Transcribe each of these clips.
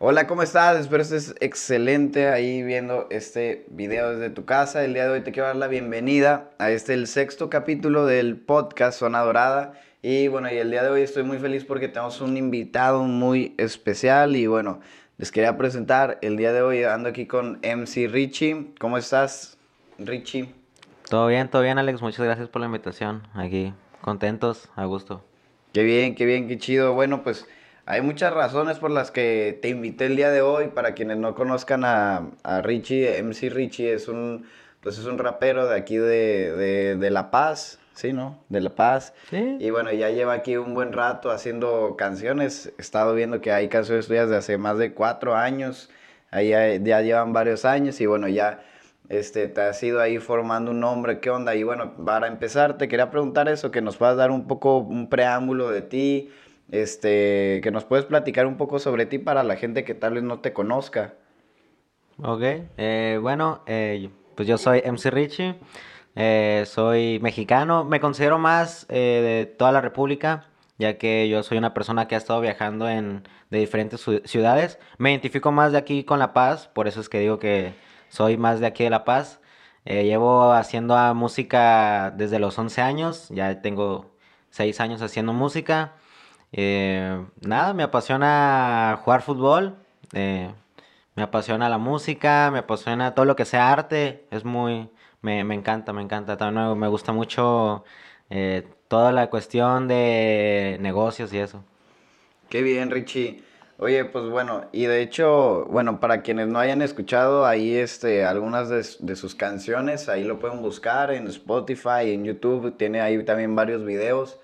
Hola, ¿cómo estás? Espero estés excelente ahí viendo este video desde tu casa. El día de hoy te quiero dar la bienvenida a este, el sexto capítulo del podcast Zona Dorada. Y bueno, y el día de hoy estoy muy feliz porque tenemos un invitado muy especial y bueno, les quería presentar el día de hoy ando aquí con MC Richie. ¿Cómo estás, Richie? Todo bien, todo bien, Alex. Muchas gracias por la invitación. Aquí, contentos, a gusto. Qué bien, qué bien, qué chido. Bueno, pues hay muchas razones por las que te invité el día de hoy. Para quienes no conozcan a, a Richie, MC Richie es un, pues es un rapero de aquí de, de, de La Paz, ¿sí, no? De La Paz. Sí. Y bueno, ya lleva aquí un buen rato haciendo canciones. He estado viendo que hay canciones tuyas de hace más de cuatro años. Ahí ya, ya llevan varios años y bueno, ya este, te has ido ahí formando un nombre. ¿Qué onda? Y bueno, para empezar, te quería preguntar eso, que nos puedas dar un poco un preámbulo de ti este, que nos puedes platicar un poco sobre ti para la gente que tal vez no te conozca. Ok, eh, bueno, eh, pues yo soy MC Richie, eh, soy mexicano, me considero más de toda la República, ya que yo soy una persona que ha estado viajando en, de diferentes ciudades. Me identifico más de aquí con La Paz, por eso es que digo que soy más de aquí de La Paz. Llevo haciendo música desde los 11 años, ya tengo 6 años haciendo música. Eh, nada, me apasiona jugar fútbol, eh, me apasiona la música, me apasiona todo lo que sea arte, es muy, me, me encanta, me encanta. También me, gusta mucho eh, toda la cuestión de negocios y eso. Qué bien, Richie. Oye, pues bueno, y de hecho, bueno, para quienes no hayan escuchado ahí este, algunas de, de sus canciones, ahí lo pueden buscar en Spotify, en YouTube, tiene ahí también varios videos.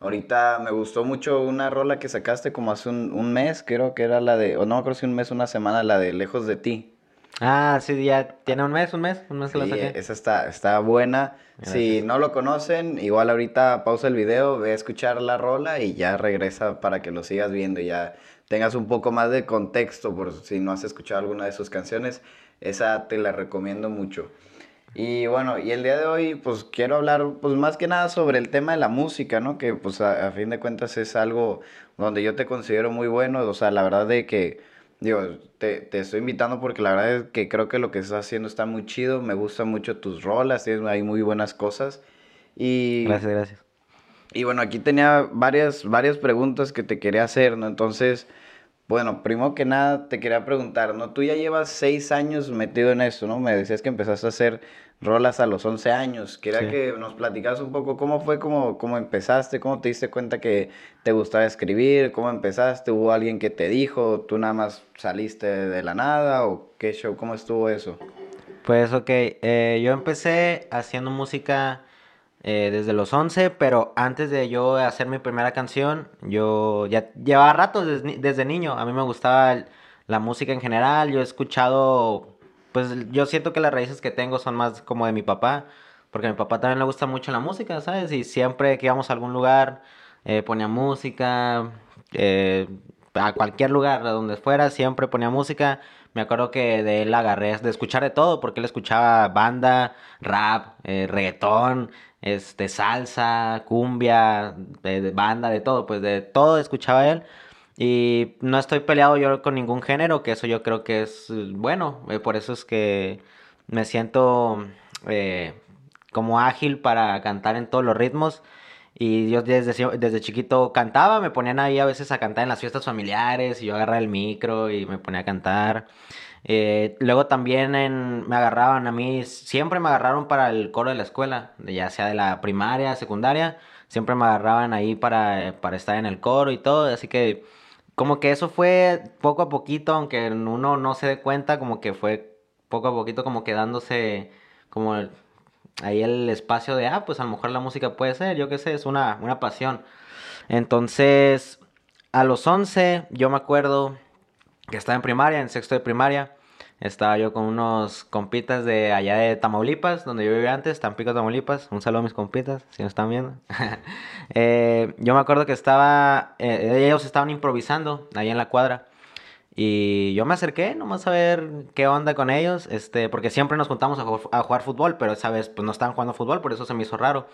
Ahorita me gustó mucho una rola que sacaste como hace un, un mes, creo que era la de, o no, creo que un mes, una semana, la de Lejos de ti. Ah, sí, ya tiene un mes, un mes, un mes que la Sí, saqué. esa está, está buena. Si Gracias. no lo conocen, igual ahorita pausa el video, ve a escuchar la rola y ya regresa para que lo sigas viendo y ya tengas un poco más de contexto por si no has escuchado alguna de sus canciones. Esa te la recomiendo mucho. Y bueno, y el día de hoy pues quiero hablar pues más que nada sobre el tema de la música, ¿no? Que pues a, a fin de cuentas es algo donde yo te considero muy bueno, o sea, la verdad de que, digo, te, te estoy invitando porque la verdad es que creo que lo que estás haciendo está muy chido, me gustan mucho tus rolas, tienes ahí muy buenas cosas. Y, Gracias, gracias. y bueno, aquí tenía varias, varias preguntas que te quería hacer, ¿no? Entonces, bueno, primero que nada te quería preguntar, ¿no? Tú ya llevas seis años metido en esto, ¿no? Me decías que empezaste a hacer rolas a los 11 años. Quería Sí. que nos platicaras un poco cómo fue, cómo, cómo empezaste, cómo te diste cuenta que te gustaba escribir, cómo empezaste, hubo alguien que te dijo, tú nada más saliste de la nada o qué show, cómo estuvo eso. Pues ok, eh, yo empecé haciendo música eh, desde los 11, pero antes de yo hacer mi primera canción, yo ya llevaba rato desde, desde niño. A mí me gustaba la música en general, yo he escuchado, pues yo siento que las raíces que tengo son más como de mi papá, porque a mi papá también le gusta mucho la música, ¿sabes? Y siempre que íbamos a algún lugar, eh, ponía música, eh, a cualquier lugar, donde fuera, siempre ponía música. Me acuerdo que de él agarré de escuchar de todo, porque él escuchaba banda, rap, eh, reggaetón, este, salsa, cumbia, de, banda, de todo, pues de todo escuchaba él. Y no estoy peleado yo con ningún género, que eso yo creo que es eh, bueno, eh, por eso es que me siento eh, como ágil para cantar en todos los ritmos. Y yo desde, desde chiquito cantaba, me ponían ahí a veces a cantar en las fiestas familiares y yo agarraba el micro y me ponía a cantar. Eh, luego también me agarraban a mí, siempre me agarraron para el coro de la escuela, ya sea de la primaria, secundaria, siempre me agarraban ahí para, para estar en el coro y todo, así que como que eso fue poco a poquito, aunque uno no se dé cuenta, como que fue poco a poquito como quedándose como ahí el espacio de, ah, pues a lo mejor la música puede ser, yo qué sé, es una, una pasión. Entonces, a los 11, yo me acuerdo que estaba en primaria, en sexto de primaria. Estaba yo con unos compitas de allá de Tamaulipas, donde yo vivía antes, Tampico, Tamaulipas. Un saludo a mis compitas, si nos están viendo. Eh, yo me acuerdo que estaba, eh, ellos estaban improvisando ahí en la cuadra. Y yo me acerqué nomás a ver qué onda con ellos, este, porque siempre nos juntamos a, ju- a jugar fútbol, pero esa vez pues no estaban jugando fútbol, por eso se me hizo raro.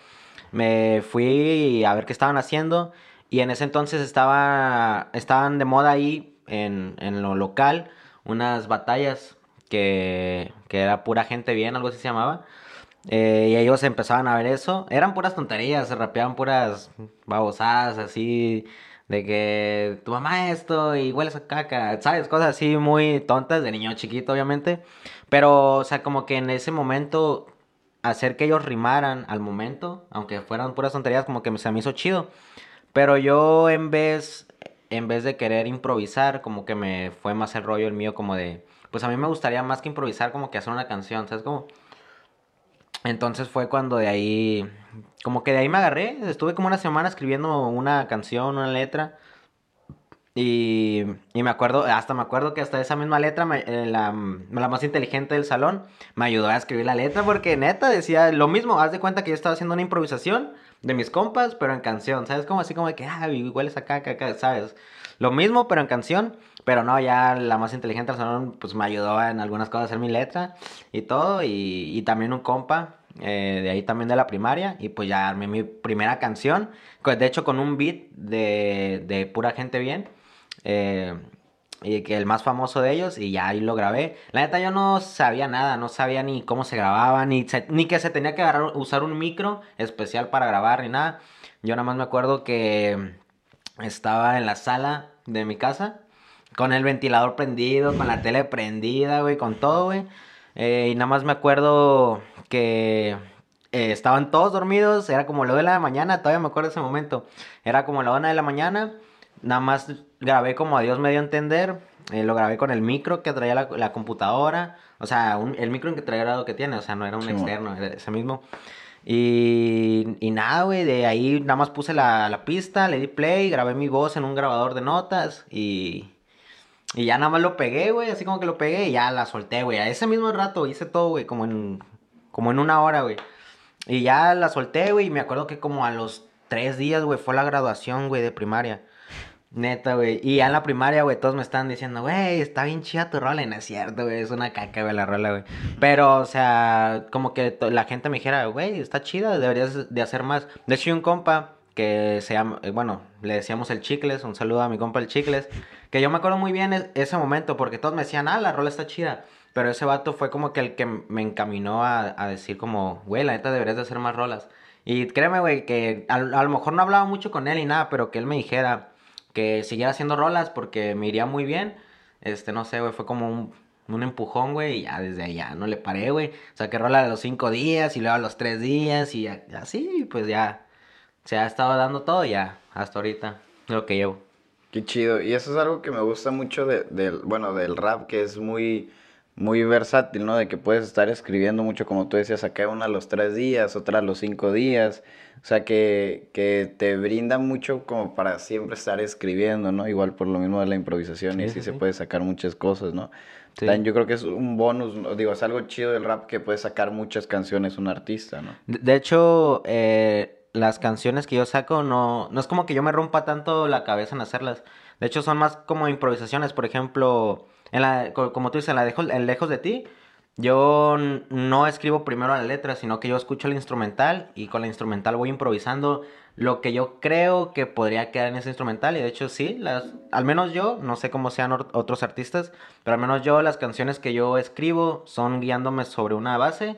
Me fui a ver qué estaban haciendo y en ese entonces estaba, estaban de moda ahí en, en lo local unas batallas que, que era pura gente bien, algo así se llamaba. Eh, y ellos empezaban a ver eso. Eran puras tonterías, se rapeaban puras babosadas así. De que tu mamá esto y hueles a caca, ¿sabes? Cosas así muy tontas de niño chiquito, obviamente. Pero, o sea, como que en ese momento, hacer que ellos rimaran al momento, aunque fueran puras tonterías, como que se me hizo chido. Pero yo en vez, en vez de querer improvisar, como que me fue más el rollo el mío como de, pues a mí me gustaría más que improvisar como que hacer una canción, ¿sabes? Como... Entonces fue cuando de ahí, como que de ahí me agarré, estuve como una semana escribiendo una canción, una letra. Y, y me acuerdo, hasta me acuerdo que hasta esa misma letra, me- eh, la, la más inteligente del salón, me ayudó a escribir la letra porque neta decía lo mismo, haz de cuenta que yo estaba haciendo una improvisación de mis compas, pero en canción, ¿sabes? Como así como de que, ah, hueles acá, acá, acá, ¿sabes? Lo mismo, pero en canción, pero no, ya la más inteligente del salón, pues me ayudó en algunas cosas a hacer mi letra y todo, y, y también un compa, eh, de ahí también de la primaria, y pues ya armé mi primera canción, de hecho con un beat de, de pura gente bien, eh, y que el más famoso de ellos, y ya ahí lo grabé. La neta yo no sabía nada, no sabía ni cómo se grababa, ni, se- ni que se tenía que usar un micro especial para grabar, ni nada. Yo nada más me acuerdo que estaba en la sala de mi casa, con el ventilador prendido, con la tele prendida, güey, con todo, güey. Eh, y nada más me acuerdo que eh, estaban todos dormidos, era como la una de la mañana, todavía me acuerdo ese momento. Era como la una de la mañana, nada más grabé como a Dios me dio a entender. eh, lo grabé con el micro que traía la, la computadora. O sea, un- el micro que traía era lo que tiene, o sea, no era un Sí, externo, era ese mismo. Y, y nada, güey, de ahí nada más puse la, la pista, le di play, grabé mi voz en un grabador de notas y, y ya nada más lo pegué, güey, así como que lo pegué y ya la solté, güey. A ese mismo rato hice todo, güey, como en, como en una hora, güey. Y ya la solté, güey, y me acuerdo que como a los tres días, güey, fue la graduación, güey, de primaria. Neta, güey. Y ya en la primaria, güey, todos me están diciendo, güey, está bien chida tu rola. Y no es cierto, güey, es una caca, güey, la rola, güey. Pero, o sea, como que la gente me dijera, güey, está chida, deberías de hacer más. De hecho, un compa que se llama, eh, bueno, le decíamos el Chicles, un saludo a mi compa el Chicles, que yo me acuerdo muy bien es- ese momento, porque todos me decían, ah, la rola está chida. Pero ese vato fue como que el que me encaminó a, a decir como, güey, la neta deberías de hacer más rolas. Y créeme, güey, que a, lo mejor no hablaba mucho con él y nada, pero que él me dijera que siguiera haciendo rolas porque me iría muy bien. Este, no sé, güey, fue como un, un empujón, güey, y ya desde allá no le paré, güey. Saqué rola a los cinco días y luego a los tres días y así, pues ya se ha estado dando todo ya hasta ahorita, lo que llevo. Qué chido. Y eso es algo que me gusta mucho de, del, bueno, del rap, que es muy, muy versátil, ¿no? De que puedes estar escribiendo mucho, como tú decías, acá una a los tres días, otra a los cinco días. O sea, que, que te brinda mucho como para siempre estar escribiendo, ¿no? Igual por lo mismo de la improvisación y Sí, así sí, se puede sacar muchas cosas, ¿no? Sí. También yo creo que es un bonus, digo, es algo chido del rap que puede sacar muchas canciones un artista, ¿no? De, de hecho, eh, las canciones que yo saco no, no es como que yo me rompa tanto la cabeza en hacerlas. De hecho, son más como improvisaciones. Por ejemplo, en la, co- como tú dices, en la Dejo- en Lejos de ti, yo no escribo primero la letra, sino que yo escucho el instrumental y con la instrumental voy improvisando lo que yo creo que podría quedar en ese instrumental. Y de hecho, sí, las, al menos yo, no sé cómo sean otros artistas, pero al menos yo, las canciones que yo escribo son guiándome sobre una base.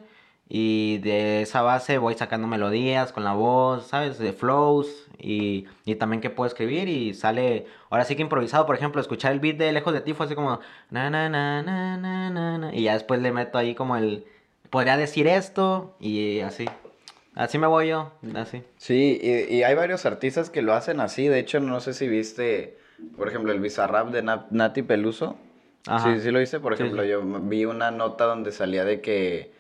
Y de esa base voy sacando melodías con la voz, ¿sabes? De flows y, y también que puedo escribir y sale, ahora sí que improvisado, por ejemplo, escuchar el beat de Lejos de ti fue así como, na, na, na, na, na, na, na, y ya después le meto ahí como el, podría decir esto y así, así me voy yo, así. Sí, y, y hay varios artistas que lo hacen así. De hecho, no sé si viste, por ejemplo, el Bizarrap de Na- Nati Peluso. Ajá. Sí, sí lo hice. Por Sí, ejemplo, sí. yo vi una nota donde salía de que,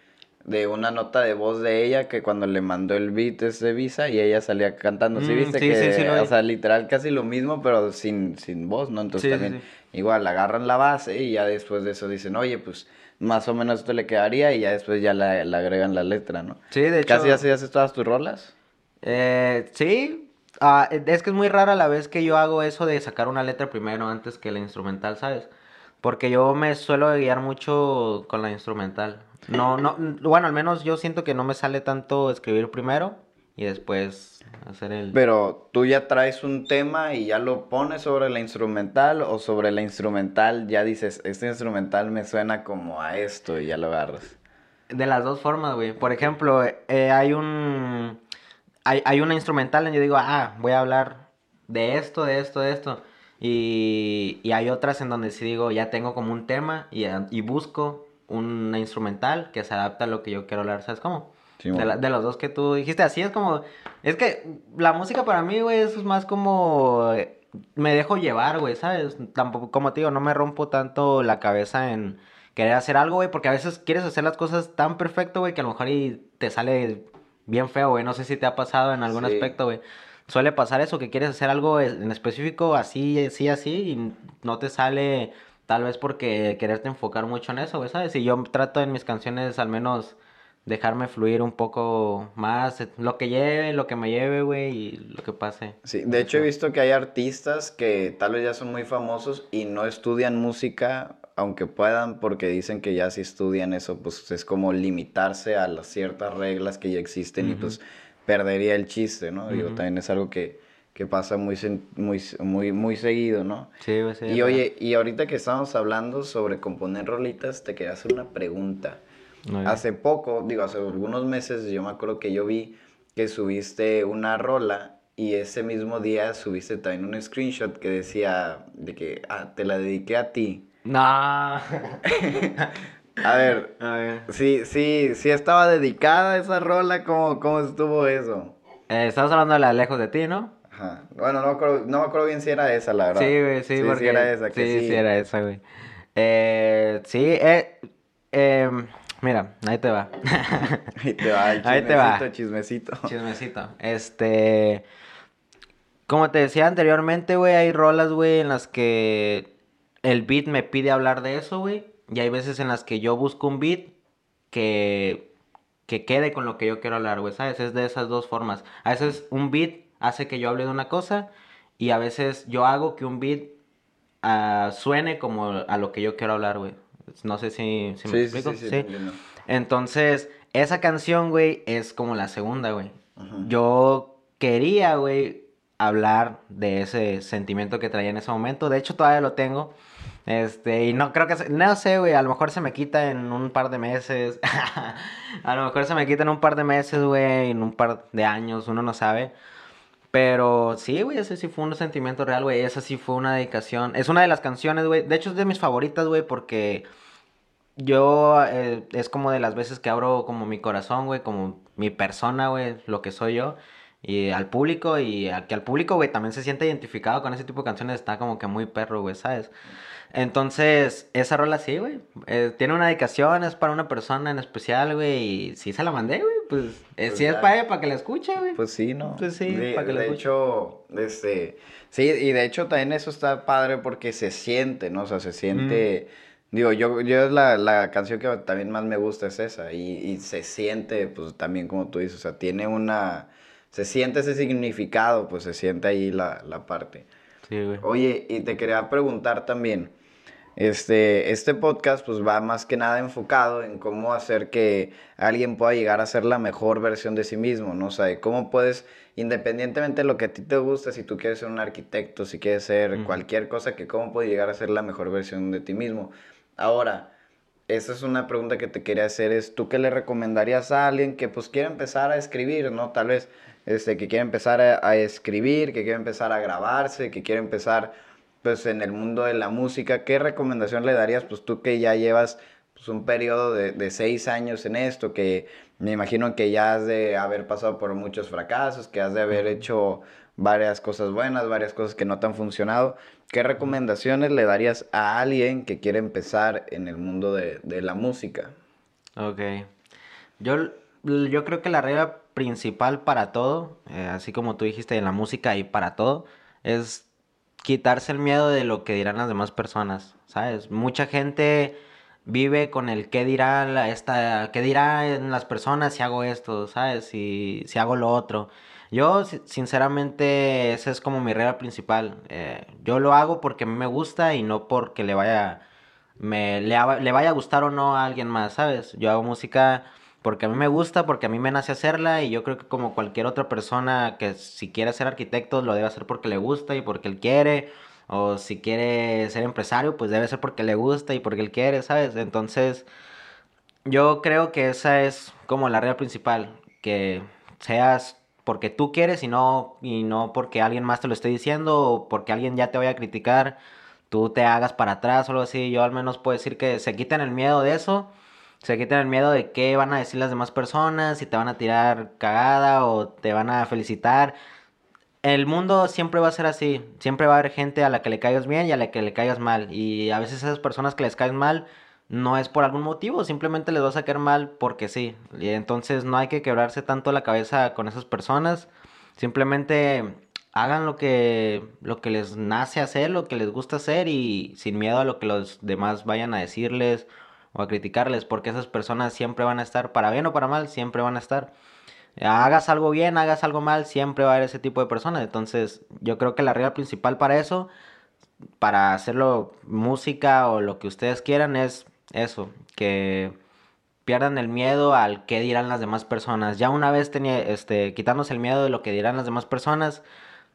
de una nota de voz de ella que cuando le mandó el beat es de Visa y ella salía cantando. ¿Sí Mm, viste sí, que, sí, sí o sea, literal casi lo mismo, pero sin, sin voz, ¿no? Entonces también, sí. igual, agarran la base y ya después de eso dicen, oye, pues más o menos esto le quedaría y ya después ya le le agregan la letra, ¿no? Sí, de hecho. ¿Casi así haces todas tus rolas? Eh, sí, Ah, es que es muy rara la vez que yo hago eso de sacar una letra primero antes que la instrumental, ¿sabes? Porque yo me suelo guiar mucho con la instrumental. No, no, bueno, al menos yo siento que no me sale tanto escribir primero y después hacer el... Pero tú ya traes un tema y ya lo pones sobre la instrumental o sobre la instrumental ya dices, este instrumental me suena como a esto y ya lo agarras. De las dos formas, güey. Por ejemplo, eh, hay un... Hay, hay una instrumental y yo digo, ah, voy a hablar de esto, de esto, de esto. Y, y hay otras en donde sí digo, ya tengo como un tema y, y busco una instrumental que se adapta a lo que yo quiero hablar, ¿sabes cómo? de, los dos que tú dijiste, así es como... Es que la música para mí, güey, eso es más como... Me dejo llevar, güey, ¿sabes? Tampoco, como te digo, no me rompo tanto la cabeza en querer hacer algo, güey, porque a veces quieres hacer las cosas tan perfecto, güey, que a lo mejor y te sale bien feo, güey. No sé si te ha pasado en algún aspecto, güey. Suele pasar eso, que quieres hacer algo en específico así, así, así, y no te sale tal vez porque quererte enfocar mucho en eso, ¿sabes? Y yo trato en mis canciones al menos dejarme fluir un poco más, lo que lleve, lo que me lleve, güey, y lo que pase. Sí, de hecho he visto que hay artistas que tal vez ya son muy famosos y no estudian música, aunque puedan, porque dicen que ya si estudian eso, pues es como limitarse a las ciertas reglas que ya existen y pues perdería el chiste, ¿no? Digo, también es algo que, que pasa muy, muy, muy, muy seguido, ¿no? Sí, sí. Y oye, y ahorita que estamos hablando sobre componer rolitas, te quería hacer una pregunta. Hace poco, digo, hace algunos meses, yo me acuerdo que yo vi que subiste una rola y ese mismo día subiste también un screenshot que decía de que ah, te la dediqué a ti. No. a ver, a ver. Sí, sí, sí estaba dedicada esa rola, ¿cómo, cómo estuvo eso? Eh, estamos hablando de la Lejos de ti, ¿no? Ajá. Bueno, no me, acuerdo, no me acuerdo bien si era esa, la verdad. Sí, güey, sí, porque... Sí, era esa, que sí. Sí, era esa, güey. Eh, sí, eh, eh, Mira, ahí te va. ahí te va, el ahí te va. chismecito. Chismecito. Este. Como te decía anteriormente, güey, hay rolas, güey, en las que el beat me pide hablar de eso, güey. Y hay veces en las que yo busco un beat que, que quede con lo que yo quiero hablar, güey, ¿sabes? Es de esas dos formas. A veces un beat hace que yo hable de una cosa y a veces yo hago que un beat uh, suene como a lo que yo quiero hablar, güey. No sé si, me explico. Sí, sí, Entonces, esa canción, güey, es como la segunda, güey. Yo quería, güey, hablar de ese sentimiento que traía en ese momento. De hecho, todavía lo tengo. Este, y no creo que, no sé, güey, a lo mejor se me quita en un par de meses. a lo mejor se me quita en un par de meses, güey, en un par de años, uno no sabe. Pero sí, güey, ese sí fue un sentimiento real, güey. Esa sí fue una dedicación. Es una de las canciones, güey. De hecho, es de mis favoritas, güey, porque yo eh, es como de las veces que abro como mi corazón, güey, como mi persona, güey, lo que soy yo. Y al público, y que al público, güey, también se siente identificado con ese tipo de canciones. Está como que muy perro, güey, ¿sabes? Entonces, esa rola sí, güey. Eh, tiene una dedicación, es para una persona en especial, güey. Y sí se la mandé, güey. Pues, pues sí es para para que la escuche, güey. Pues sí, ¿no? Pues sí, para que la escuche. De hecho, este. Sí, y de hecho también eso está padre porque se siente, ¿no? O sea, se siente. Mm. Digo, yo, yo la, la canción que también más me gusta es esa. Y, y se siente, pues también como tú dices, o sea, tiene una. Se siente ese significado, pues se siente ahí la, la parte. Sí, güey. Oye, y te quería preguntar también. Este, este podcast pues va más que nada enfocado en cómo hacer que alguien pueda llegar a ser la mejor versión de sí mismo, ¿no? O sea, cómo puedes, independientemente de lo que a ti te gusta, si tú quieres ser un arquitecto, si quieres ser cualquier cosa, que cómo puedes llegar a ser la mejor versión de ti mismo. Ahora, esa es una pregunta que te quería hacer, es tú qué le recomendarías a alguien que pues quiere empezar a escribir, ¿no? Tal vez, este, que quiere empezar a, a escribir, que quiere empezar a grabarse, que quiere empezar pues en el mundo de la música, ¿qué recomendación le darías? Pues tú que ya llevas pues, un periodo de, seis años en esto, que me imagino que ya has de haber pasado por muchos fracasos, que has de haber hecho varias cosas buenas, varias cosas que no te han funcionado. ¿Qué recomendaciones le darías a alguien que quiere empezar en el mundo de, la música? Ok. Yo, yo creo que la regla principal para todo, eh, así como tú dijiste en la música y para todo, es quitarse el miedo de lo que dirán las demás personas, ¿sabes? Mucha gente vive con el qué dirá esta, qué dirán las personas si hago esto, ¿sabes? Si, si hago lo otro. Yo, sinceramente, esa es como mi regla principal. Eh, yo lo hago porque a mí me gusta y no porque le vaya, me, le, le vaya a gustar o no a alguien más, ¿sabes? Yo hago música porque a mí me gusta, porque a mí me nace hacerla y yo creo que como cualquier otra persona que si quiere ser arquitecto lo debe hacer porque le gusta y porque él quiere, o si quiere ser empresario pues debe ser porque le gusta y porque él quiere, ¿sabes? Entonces yo creo que esa es como la regla principal, que seas porque tú quieres y no, y no porque alguien más te lo esté diciendo o porque alguien ya te vaya a criticar, tú te hagas para atrás o algo así. Yo al menos puedo decir que se quiten el miedo de eso se quitan el miedo de qué van a decir las demás personas, si te van a tirar cagada o te van a felicitar. El mundo siempre va a ser así, siempre va a haber gente a la que le caigas bien y a la que le caigas mal. Y a veces esas personas que les caen mal no es por algún motivo, simplemente les va a sacar mal porque sí. Y entonces no hay que quebrarse tanto la cabeza con esas personas. Simplemente hagan lo que, lo que les nace hacer, lo que les gusta hacer y sin miedo a lo que los demás vayan a decirles o a criticarles, porque esas personas siempre van a estar, para bien o para mal, siempre van a estar. Hagas algo bien, hagas algo mal, siempre va a haber ese tipo de personas. Entonces, yo creo que la regla principal para eso, para hacerlo música o lo que ustedes quieran, es eso, que pierdan el miedo al qué dirán las demás personas. Ya una vez tenía, este, quitarnos el miedo de lo que dirán las demás personas,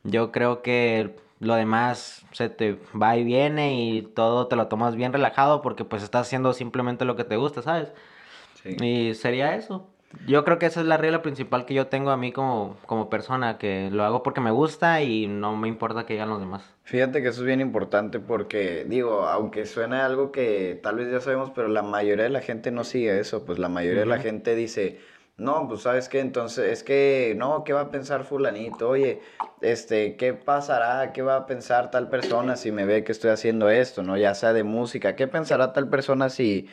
yo creo que lo demás se te va y viene y todo te lo tomas bien relajado porque pues estás haciendo simplemente lo que te gusta, ¿sabes? Sí. Y sería eso. Yo creo que esa es la regla principal que yo tengo a mí como, como persona, que lo hago porque me gusta y no me importa que digan los demás. Fíjate que eso es bien importante porque, digo, aunque suene algo que tal vez ya sabemos, pero la mayoría de la gente no sigue eso, pues la mayoría de la gente dice, no, pues sabes qué, entonces es que, no, ¿qué va a pensar fulanito? Oye, este, ¿qué pasará? ¿Qué va a pensar tal persona si me ve que estoy haciendo esto, no? Ya sea de música, ¿qué pensará tal persona si,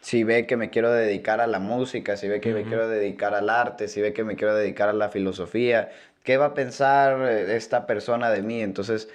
si ve que me quiero dedicar a la música, si ve que me quiero dedicar al arte, si ve que me quiero dedicar a la filosofía? ¿Qué va a pensar eh, esta persona de mí? Entonces,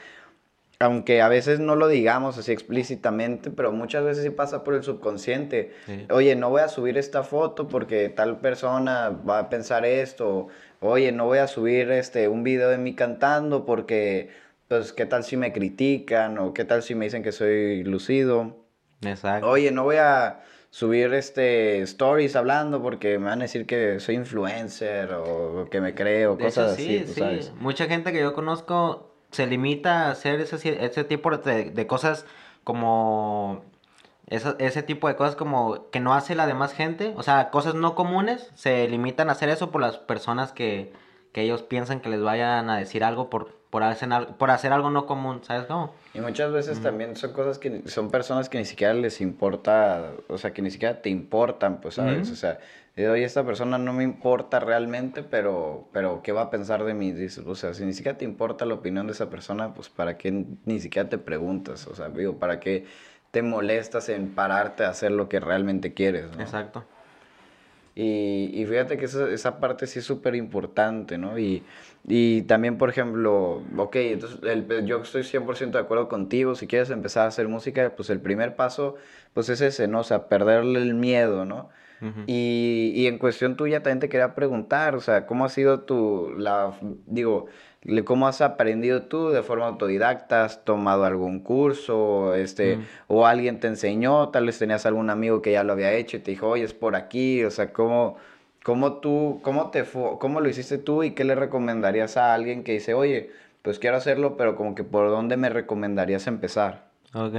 aunque a veces no lo digamos así explícitamente, pero muchas veces sí pasa por el subconsciente. Oye, no voy a subir esta foto porque tal persona va a pensar esto. Oye, no voy a subir este un video de mí cantando porque pues qué tal si me critican o qué tal si me dicen que soy lucido. Exacto. Oye, no voy a subir este stories hablando porque me van a decir que soy influencer o que me creo, cosas así, sí. Mucha gente que yo conozco se limita a hacer ese, ese tipo de, cosas como ese tipo de cosas como que no hace la demás gente, o sea, cosas no comunes, se limitan a hacer eso por las personas que, que ellos piensan que les vayan a decir algo por, por, hacer, por hacer algo no común, ¿sabes cómo? Y muchas veces también son cosas que son personas que ni siquiera les importa, o sea, que ni siquiera te importan, pues, ¿sabes? O sea, oye, esta persona no me importa realmente, pero, pero ¿qué va a pensar de mí? o sea, si ni siquiera te importa la opinión de esa persona, pues ¿para qué ni siquiera te preguntas? O sea, digo, ¿para qué te molestas en pararte a hacer lo que realmente quieres? Exacto. Y, y, fíjate que esa, esa parte sí es súper importante, ¿no? Y, y, también, por ejemplo, ok, entonces el, yo estoy 100% de acuerdo contigo, si quieres empezar a hacer música, pues el primer paso, pues es ese, ¿no? O sea, perderle el miedo, ¿no? Y, y, en cuestión tuya también te quería preguntar, o sea, ¿cómo ha sido tu, la, digo, cómo has aprendido tú de forma autodidacta? ¿Has tomado algún curso? Este, mm. O alguien te enseñó, tal vez tenías algún amigo que ya lo había hecho y te dijo, oye, es por aquí, o sea, ¿cómo, cómo tú, cómo te cómo lo hiciste tú y qué le recomendarías a alguien que dice, oye, pues quiero hacerlo, pero como que por dónde me recomendarías empezar? Ok.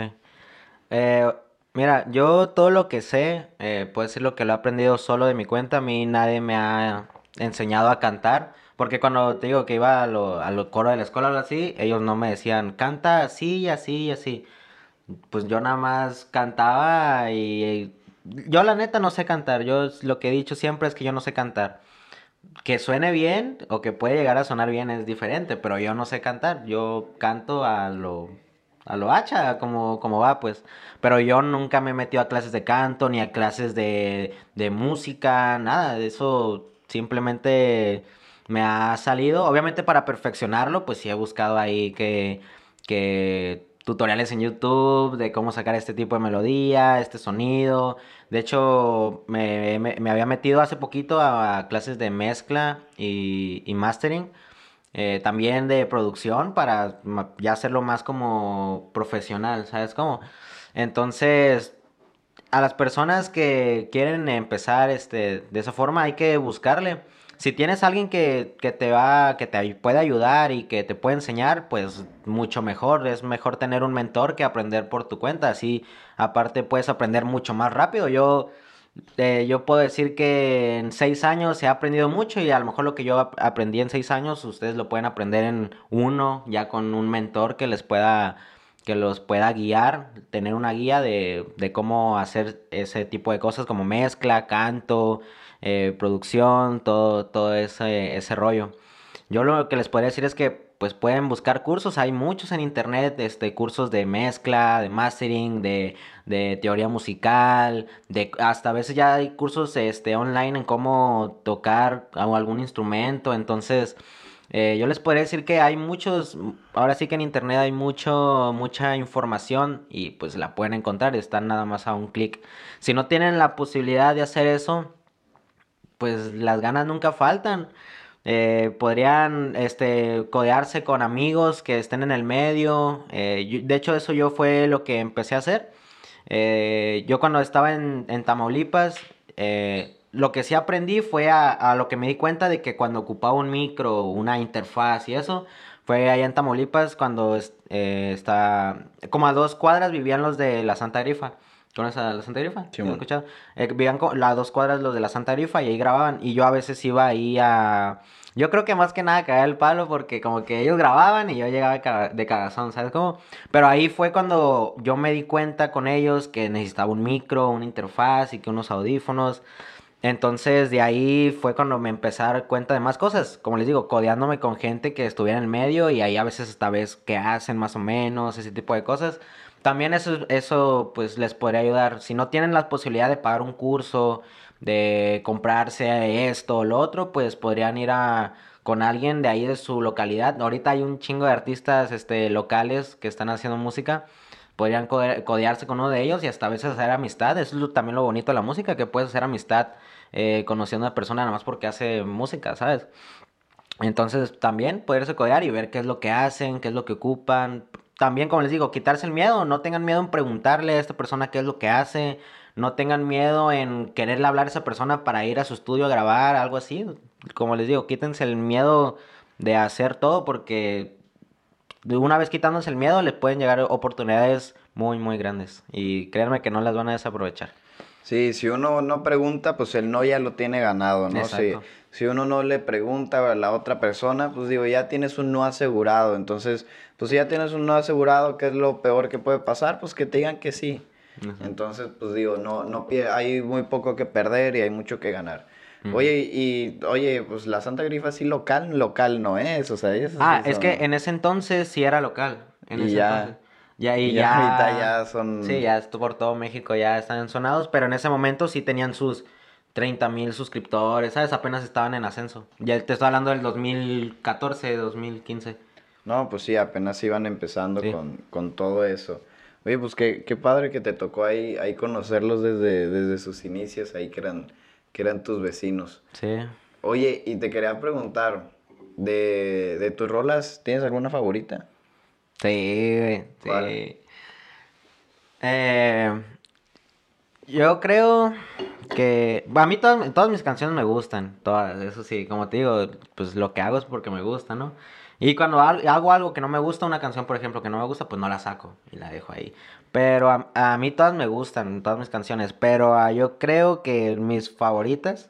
Eh, Mira, yo todo lo que sé, eh, puedo decir lo que lo he aprendido solo de mi cuenta. A mí nadie me ha enseñado a cantar. Porque cuando te digo que iba a lo, a coro de la escuela o así, ellos no me decían, canta así y así y así. Pues yo nada más cantaba y, yo la neta no sé cantar. Yo lo que he dicho siempre es que yo no sé cantar. Que suene bien o que puede llegar a sonar bien es diferente, pero yo no sé cantar. Yo canto a lo a lo hacha, como, como va, pues. Pero yo nunca me he metido a clases de canto, ni a clases de, de música, nada de eso. Simplemente me ha salido. Obviamente para perfeccionarlo, pues sí he buscado ahí que, que tutoriales en YouTube de cómo sacar este tipo de melodía, este sonido. De hecho, me, me, había metido hace poquito a, clases de mezcla y, y mastering eh, también de producción para ya hacerlo más como profesional, ¿sabes cómo? Entonces, a las personas que quieren empezar este, de esa forma hay que buscarle. Si tienes alguien que, que te va, que te puede ayudar y que te puede enseñar, pues mucho mejor. Es mejor tener un mentor que aprender por tu cuenta. Así, aparte, puedes aprender mucho más rápido. Yo, eh, yo puedo decir que en seis años he aprendido mucho y a lo mejor lo que yo aprendí en seis años, ustedes lo pueden aprender en uno, ya con un mentor que les pueda que los pueda guiar, tener una guía de, de cómo hacer ese tipo de cosas como mezcla, canto, eh, producción, todo, todo ese, ese rollo. Yo lo que les podría decir es que pues pueden buscar cursos, hay muchos en internet, este, cursos de mezcla, de mastering, de, de teoría musical, de hasta a veces ya hay cursos este, online en cómo tocar algún instrumento, entonces eh, yo les podría decir que hay muchos, ahora sí que en internet hay mucho, mucha información y pues la pueden encontrar, están nada más a un clic. Si no tienen la posibilidad de hacer eso, pues las ganas nunca faltan. Eh, podrían este, codearse con amigos que estén en el medio. Eh, de hecho, eso yo fue lo que empecé a hacer. yo cuando estaba en, en Tamaulipas, lo que sí aprendí fue a, lo que me di cuenta de que cuando ocupaba un micro, una interfaz y eso, fue allá en Tamaulipas cuando eh, está, como a dos cuadras vivían los de la Santa Grifa. ¿Conoces a la Santa Grifa? Sí, escuchado? Eh, vivían las dos cuadras los de la Santa Grifa y ahí grababan y yo a veces iba ahí a... Yo creo que más que nada caía el palo porque como que ellos grababan y yo llegaba de cagazón, ¿sabes cómo? Pero ahí fue cuando yo me di cuenta con ellos que necesitaba un micro, una interfaz y que unos audífonos. Entonces de ahí fue cuando me empecé a dar cuenta de más cosas, como les digo, codeándome con gente que estuviera en el medio y ahí a veces hasta ves qué hacen más o menos, ese tipo de cosas. También eso, eso pues les podría ayudar. Si no tienen la posibilidad de pagar un curso, de comprarse esto o lo otro, pues podrían ir a con alguien de ahí de su localidad. Ahorita hay un chingo de artistas este, locales que están haciendo música podrían codearse con uno de ellos y hasta a veces hacer amistad. Eso es también lo bonito de la música, que puedes hacer amistad eh, conociendo a una persona nada más porque hace música, ¿sabes? Entonces también poderse codear y ver qué es lo que hacen, qué es lo que ocupan. También, como les digo, quitarse el miedo, no tengan miedo en preguntarle a esta persona qué es lo que hace, no tengan miedo en quererle hablar a esa persona para ir a su estudio a grabar, algo así. Como les digo, quítense el miedo de hacer todo porque una vez quitándose el miedo les pueden llegar oportunidades muy, muy grandes y créanme que no las van a desaprovechar. Sí, si uno no pregunta, pues el no ya lo tiene ganado, ¿no? Si, si uno no le pregunta a la otra persona, pues digo, ya tienes un no asegurado. Entonces, pues si ya tienes un no asegurado, ¿qué es lo peor que puede pasar? Pues que te digan que sí. Entonces, pues digo, no, no hay muy poco que perder y hay mucho que ganar. Oye, y, oye, pues la Santa Grifa sí local, local no es, o sea, Ah, es que en ese entonces sí era local. En ese ya... Entonces. Ya, y, ya, ahorita ya son... Sí, ya por todo México ya están sonados, pero en ese momento sí tenían sus 30 mil suscriptores, ¿sabes? Apenas estaban en ascenso. Ya te estoy hablando del 2014, 2015. No, pues sí, apenas iban empezando con, todo eso. Oye, pues qué, qué padre que te tocó ahí, ahí conocerlos desde, desde sus inicios, ahí que eran, que eran tus vecinos. Sí. Oye, y te quería preguntar, de, de tus rolas, ¿tienes alguna favorita? Sí, sí. Eh, yo creo que a mí todas, todas mis canciones me gustan, todas, eso sí, como te digo, pues lo que hago es porque me gusta, ¿no? Y cuando hago algo que no me gusta, una canción, por ejemplo, que no me gusta, pues no la saco y la dejo ahí. Pero a, mí todas me gustan, todas mis canciones, pero ah, yo creo que mis favoritas,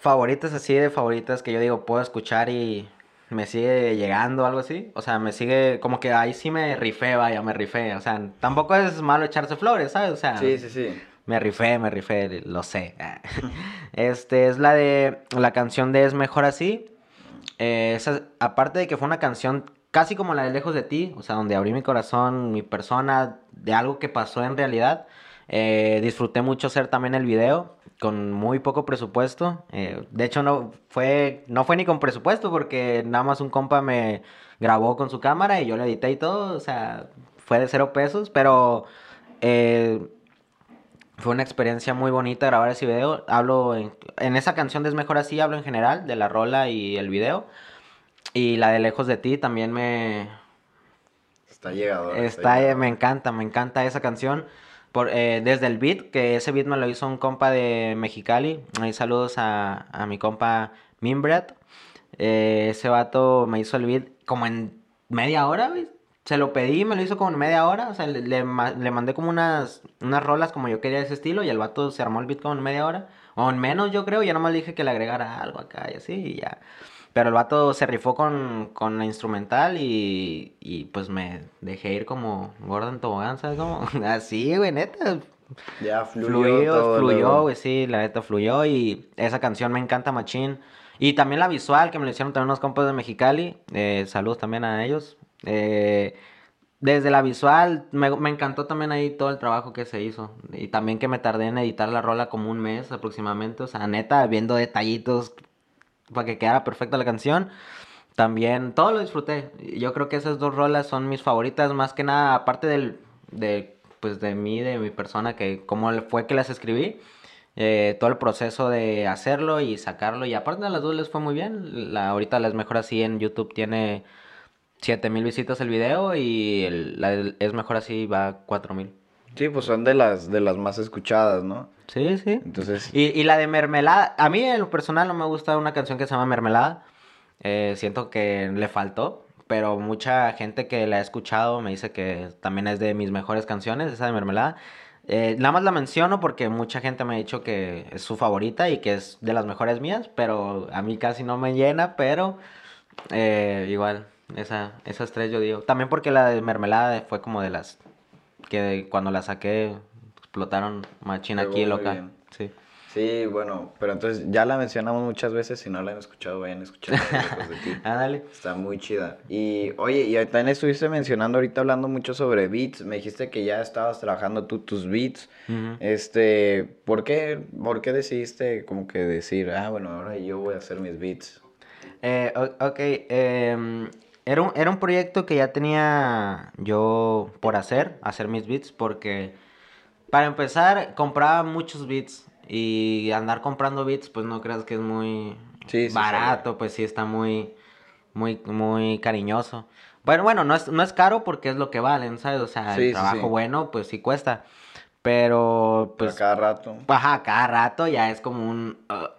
favoritas así de favoritas que yo digo puedo escuchar y me sigue llegando algo así. O sea, me sigue, como que ahí sí me rifé, vaya, me rifé. O sea, tampoco es malo echarse flores, ¿sabes? O sea, sí, sí, sí. Me rifé, me rifé, lo sé. este es la de la canción de Es Mejor Así. Eh, aparte de que fue una canción casi como la de Lejos de ti, o sea, donde abrí mi corazón, mi persona, de algo que pasó en realidad. Eh, disfruté mucho hacer también el video con muy poco presupuesto. Eh, de hecho, no fue, no fue ni con presupuesto porque nada más un compa me grabó con su cámara y yo lo edité y todo. O sea, fue de cero pesos, pero fue una experiencia muy bonita grabar ese video. Hablo en, en, esa canción de Es Mejor Así, hablo en general de la rola y el video. Y la de Lejos de ti también me... Está llegado. Está, me encanta, me encanta esa canción por, eh, desde el beat, que ese beat me lo hizo un compa de Mexicali. Ahí saludos a, a mi compa Mimbret. Eh, ese vato me hizo el beat como en media hora, güey. Se lo pedí, me lo hizo como en media hora. O sea, le, le, mandé como unas, unas rolas como yo quería de ese estilo. Y el vato se armó el beat como en media hora. O en menos, yo creo. Ya nomás dije que le agregara algo acá y así. Y ya. Pero el vato se rifó con, con la instrumental y, y pues me dejé ir como Gordon Tobogán, ¿sabes cómo? Así, güey, neta. Ya fluyó. Fluyó, fluyó, güey, sí, la neta fluyó. Y esa canción me encanta, Machín. Y también la visual que me lo hicieron también unos compas de Mexicali. Eh, saludos también a ellos. Eh, desde la visual, me, me, encantó también ahí todo el trabajo que se hizo. Y también que me tardé en editar la rola como un mes aproximadamente. O sea, neta, viendo detallitos para que quedara perfecta la canción. También todo lo disfruté. Yo creo que esas dos rolas son mis favoritas, más que nada, aparte del, de, pues de mí, de mi persona, que cómo fue que las escribí. Eh, todo el proceso de hacerlo y sacarlo. Y aparte de las dos les fue muy bien. La, ahorita las mejor así en YouTube tiene 7000 visitas el video y el, la, es mejor así va 4000. Sí, pues son de las de las más escuchadas, ¿no? Sí, sí. Entonces. Y, y la de Mermelada, a mí en lo personal no me gusta una canción que se llama Mermelada. Eh, siento que le faltó, pero mucha gente que la ha escuchado me dice que también es de mis mejores canciones, esa de Mermelada. Eh, nada más la menciono porque mucha gente me ha dicho que es su favorita y que es de las mejores mías, pero a mí casi no me llena, pero eh, igual, esa, esas tres yo digo. También porque la de mermelada fue como de las que cuando la saqué explotaron machina aquí local. Sí. Sí, bueno, pero entonces ya la mencionamos muchas veces, si no la han escuchado, vayan a escuchar. ah, dale. Está muy chida. Y oye, y también estuviste mencionando ahorita hablando mucho sobre beats, me dijiste que ya estabas trabajando tú tus beats. Este, ¿por qué, ¿por qué decidiste como que decir, ah, bueno, ahora yo voy a hacer mis beats? Eh, ok, eh, era, un, era un proyecto que ya tenía yo por hacer, hacer mis beats, porque para empezar compraba muchos beats y andar comprando bits, pues no creas que es muy barato, pues sí está muy, muy, muy cariñoso. Bueno, bueno, no es, no es caro porque es lo que valen, ¿sabes? O sea, el trabajo bueno, pues sí cuesta. Pero, pues... cada rato. Ajá, cada rato ya es como un... Uh,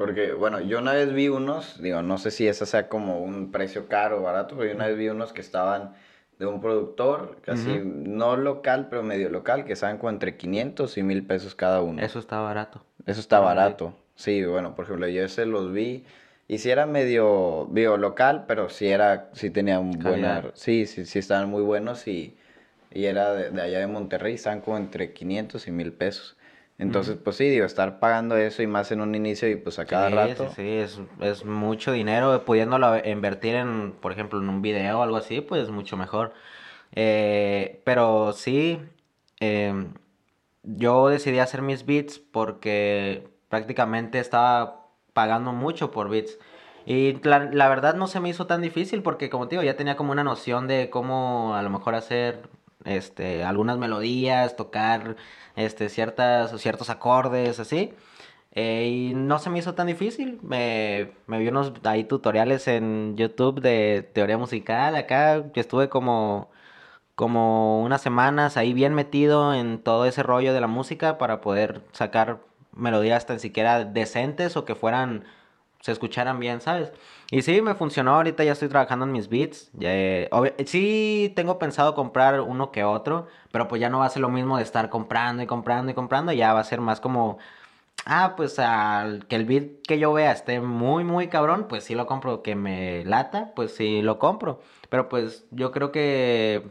porque, bueno, yo una vez vi unos, digo, no sé si esa sea como un precio caro o barato, pero yo una vez vi unos que estaban de un productor, casi no local, pero medio local, que estaban como entre 500 y 1000 pesos cada uno. Eso está barato. Eso está barato. Sí, bueno, por ejemplo, yo ese los vi. Y si era medio, bio local, pero sí era, sí tenía un buen... Sí, sí, sí estaban muy buenos y, y era de, de, allá de Monterrey, estaban como entre 500 y 1000 pesos. Entonces, pues sí, digo, estar pagando eso y más en un inicio y pues a cada rato. Sí, sí, es, es mucho dinero. Pudiéndolo invertir en, por ejemplo, en un video o algo así, pues mucho mejor. Eh, pero sí, eh, yo decidí hacer mis beats porque prácticamente estaba pagando mucho por beats. Y la, la, verdad no se me hizo tan difícil porque, como te digo, ya tenía como una noción de cómo a lo mejor hacer este, algunas melodías, tocar este, ciertas, ciertos acordes, así. Eh, y no se me hizo tan difícil. Me, me vi unos ahí tutoriales en YouTube de teoría musical. Acá estuve como, como unas semanas ahí bien metido en todo ese rollo de la música para poder sacar melodías tan siquiera decentes o que fueran, se escucharan bien, ¿sabes? Y sí, me funcionó. Ahorita ya estoy trabajando en mis beats. sí, tengo pensado comprar uno que otro, pero pues ya no va a ser lo mismo de estar comprando y comprando y comprando. Ya va a ser más como, ah, pues al que el beat que yo vea esté muy, muy cabrón, pues sí lo compro. Que me lata, pues sí lo compro. Pero pues yo creo que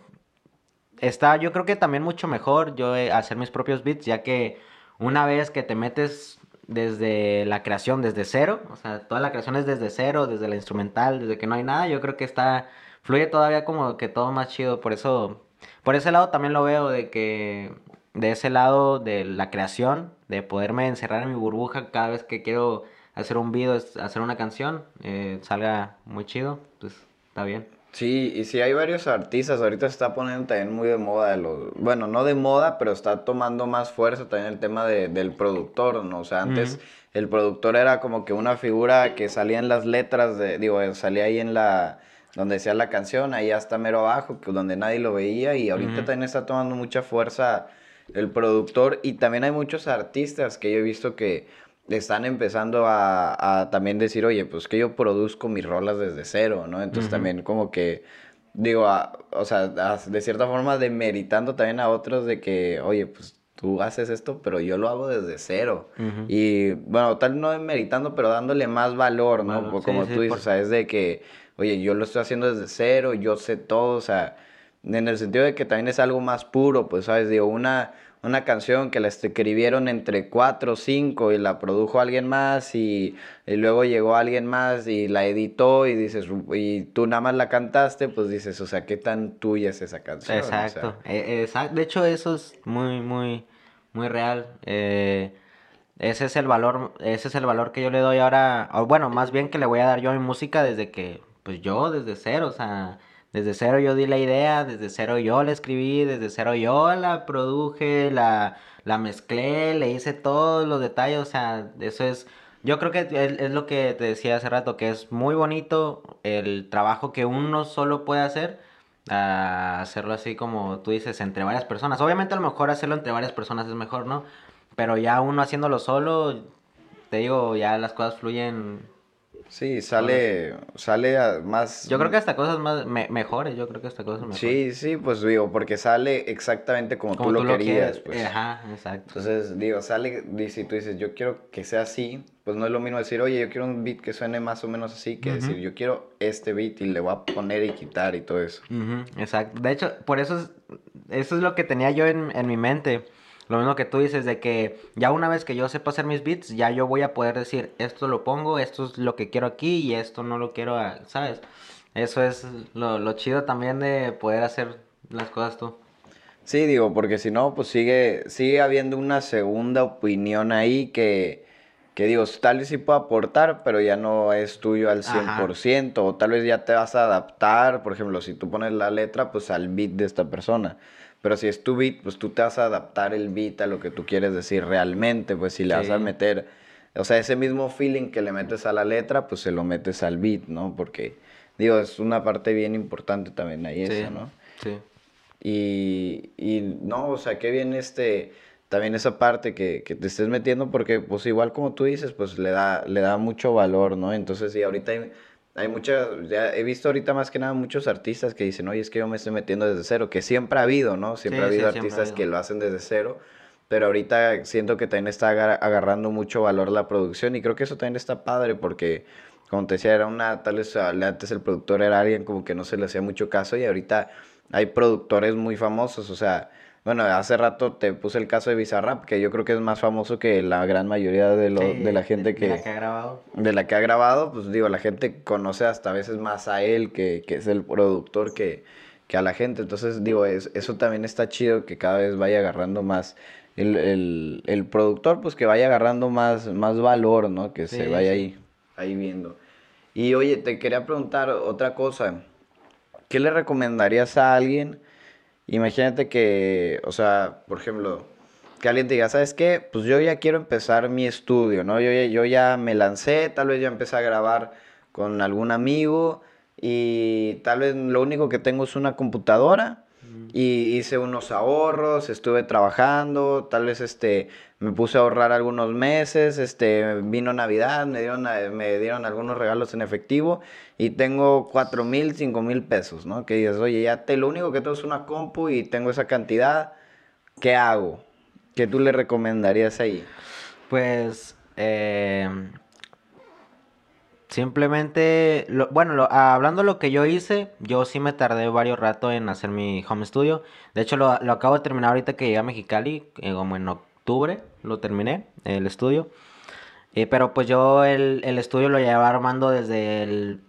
está, yo creo que también mucho mejor yo eh, hacer mis propios beats, ya que una vez que te metes desde la creación, desde cero, o sea, toda la creación es desde cero, desde la instrumental, desde que no hay nada, yo creo que está, fluye todavía como que todo más chido, por eso, por ese lado también lo veo de que, de ese lado de la creación, de poderme encerrar en mi burbuja cada vez que quiero hacer un video, hacer una canción, eh, salga muy chido, pues está bien. Sí, y sí hay varios artistas, ahorita se está poniendo también muy de moda, de los, bueno, no de moda, pero está tomando más fuerza también el tema de, del productor, ¿no? O sea, antes el productor era como que una figura que salía en las letras, de, digo, salía ahí en la, donde decía la canción, ahí hasta mero abajo, donde nadie lo veía, y ahorita también está tomando mucha fuerza el productor y también hay muchos artistas que yo he visto que están empezando a, a también decir, oye, pues que yo produzco mis rolas desde cero, ¿no? Entonces también como que, digo, o sea, de cierta forma demeritando también a otros de que, oye, pues tú haces esto, pero yo lo hago desde cero. Y bueno, tal no demeritando, pero dándole más valor, ¿no? como tú dices, o sea, es de que, oye, yo lo estoy haciendo desde cero, yo sé todo, o sea, en el sentido de que también es algo más puro, pues, ¿sabes? Digo, una una canción que la escribieron entre cuatro o cinco y la produjo alguien más y, luego llegó alguien más y la editó y dices, y tú nada más la cantaste, pues dices, o sea, ¿qué tan tuya es esa canción? Exacto, e, de hecho eso es muy, muy, muy real. Eh, ese es el valor, ese es el valor que yo le doy ahora, o bueno, más bien que le voy a dar yo a mi música desde que, pues yo desde cero, o sea desde cero yo di la idea, desde cero yo la escribí, desde cero yo la produje, la, la mezclé, le hice todos los detalles, o sea, eso es... Yo creo que es, lo que te decía hace rato, que es muy bonito el trabajo que uno solo puede hacer, hacerlo así como tú dices, entre varias personas. Obviamente a lo mejor hacerlo entre varias personas es mejor, ¿no? Pero ya uno haciéndolo solo, te digo, ya las cosas fluyen Sí, sale, sale más... Yo creo que hasta cosas más mejores, yo creo que hasta cosas mejores. Sí, sí, pues digo, porque sale exactamente como, tú, lo querías, pues. Ajá, exacto. Entonces, digo, sale, y si tú dices, yo quiero que sea así, pues no es lo mismo decir, oye, yo quiero un beat que suene más o menos así, que decir, yo quiero este beat y le voy a poner y quitar y todo eso. exacto. De hecho, por eso es, eso es lo que tenía yo en, en mi mente lo mismo que tú dices de que ya una vez que yo sepa hacer mis beats, ya yo voy a poder decir, esto lo pongo, esto es lo que quiero aquí y esto no lo quiero, ¿sabes? Eso es lo, chido también de poder hacer las cosas tú. Sí, digo, porque si no, pues sigue, sigue habiendo una segunda opinión ahí que, que digo, tal vez sí puede aportar, pero ya no es tuyo al 100%, o tal vez ya te vas a adaptar, por ejemplo, si tú pones la letra, pues al beat de esta persona. Pero si es tu beat, pues tú te vas a adaptar el beat a lo que tú quieres decir realmente, pues si le vas a meter, o sea, ese mismo feeling que le metes a la letra, pues se lo metes al beat, ¿no? Porque, digo, es una parte bien importante también ahí eso, ¿no? Sí. Y, y no, o sea, qué bien este, también esa parte que, que, te estés metiendo, porque pues igual como tú dices, pues le da, le da mucho valor, ¿no? Entonces, sí, ahorita hay hay muchas, ya he visto ahorita más que nada muchos artistas que dicen, oye, es que yo me estoy metiendo desde cero, que siempre ha habido, ¿no? Siempre ha habido artistas que lo hacen desde cero, pero ahorita siento que también está agarrando mucho valor la producción y creo que eso también está padre porque, como te decía, era una, tal vez antes el productor era alguien como que no se le hacía mucho caso y ahorita hay productores muy famosos, o sea, bueno, hace rato te puse el caso de Bizarrap, que yo creo que es más famoso que la gran mayoría de, lo, de la gente que... De la que ha grabado. De la que ha grabado, pues digo, la gente conoce hasta a veces más a él, que, que es el productor, que, que a la gente. Entonces, digo, es, eso también está chido, que cada vez vaya agarrando más... El, el, el productor, pues que vaya agarrando más, más valor, ¿no? Que se vaya ahí, ahí viendo. Y oye, te quería preguntar otra cosa. ¿Qué le recomendarías a alguien Imagínate que, o sea, por ejemplo, que alguien diga, ¿sabes qué? Pues yo ya quiero empezar mi estudio, ¿no? Yo ya, yo ya me lancé, tal vez ya empecé a grabar con algún amigo y tal vez lo único que tengo es una computadora y hice unos ahorros, estuve trabajando, tal vez este me puse a ahorrar algunos meses, este vino Navidad, me dieron me dieron algunos regalos en efectivo y tengo cuatro mil, cinco mil pesos, ¿no? Que dices, oye, ya te, lo único que tengo es una compu y tengo esa cantidad, ¿qué hago? ¿Qué tú le recomendarías ahí? Pues, eh, Simplemente, bueno, lo, hablando de lo que yo hice, yo sí me tardé varios rato en hacer mi home studio. De hecho, lo, acabo de terminar ahorita que llegué a Mexicali, eh, como en octubre, lo terminé, el estudio. Eh, pero pues yo el, el, estudio lo llevaba armando desde el,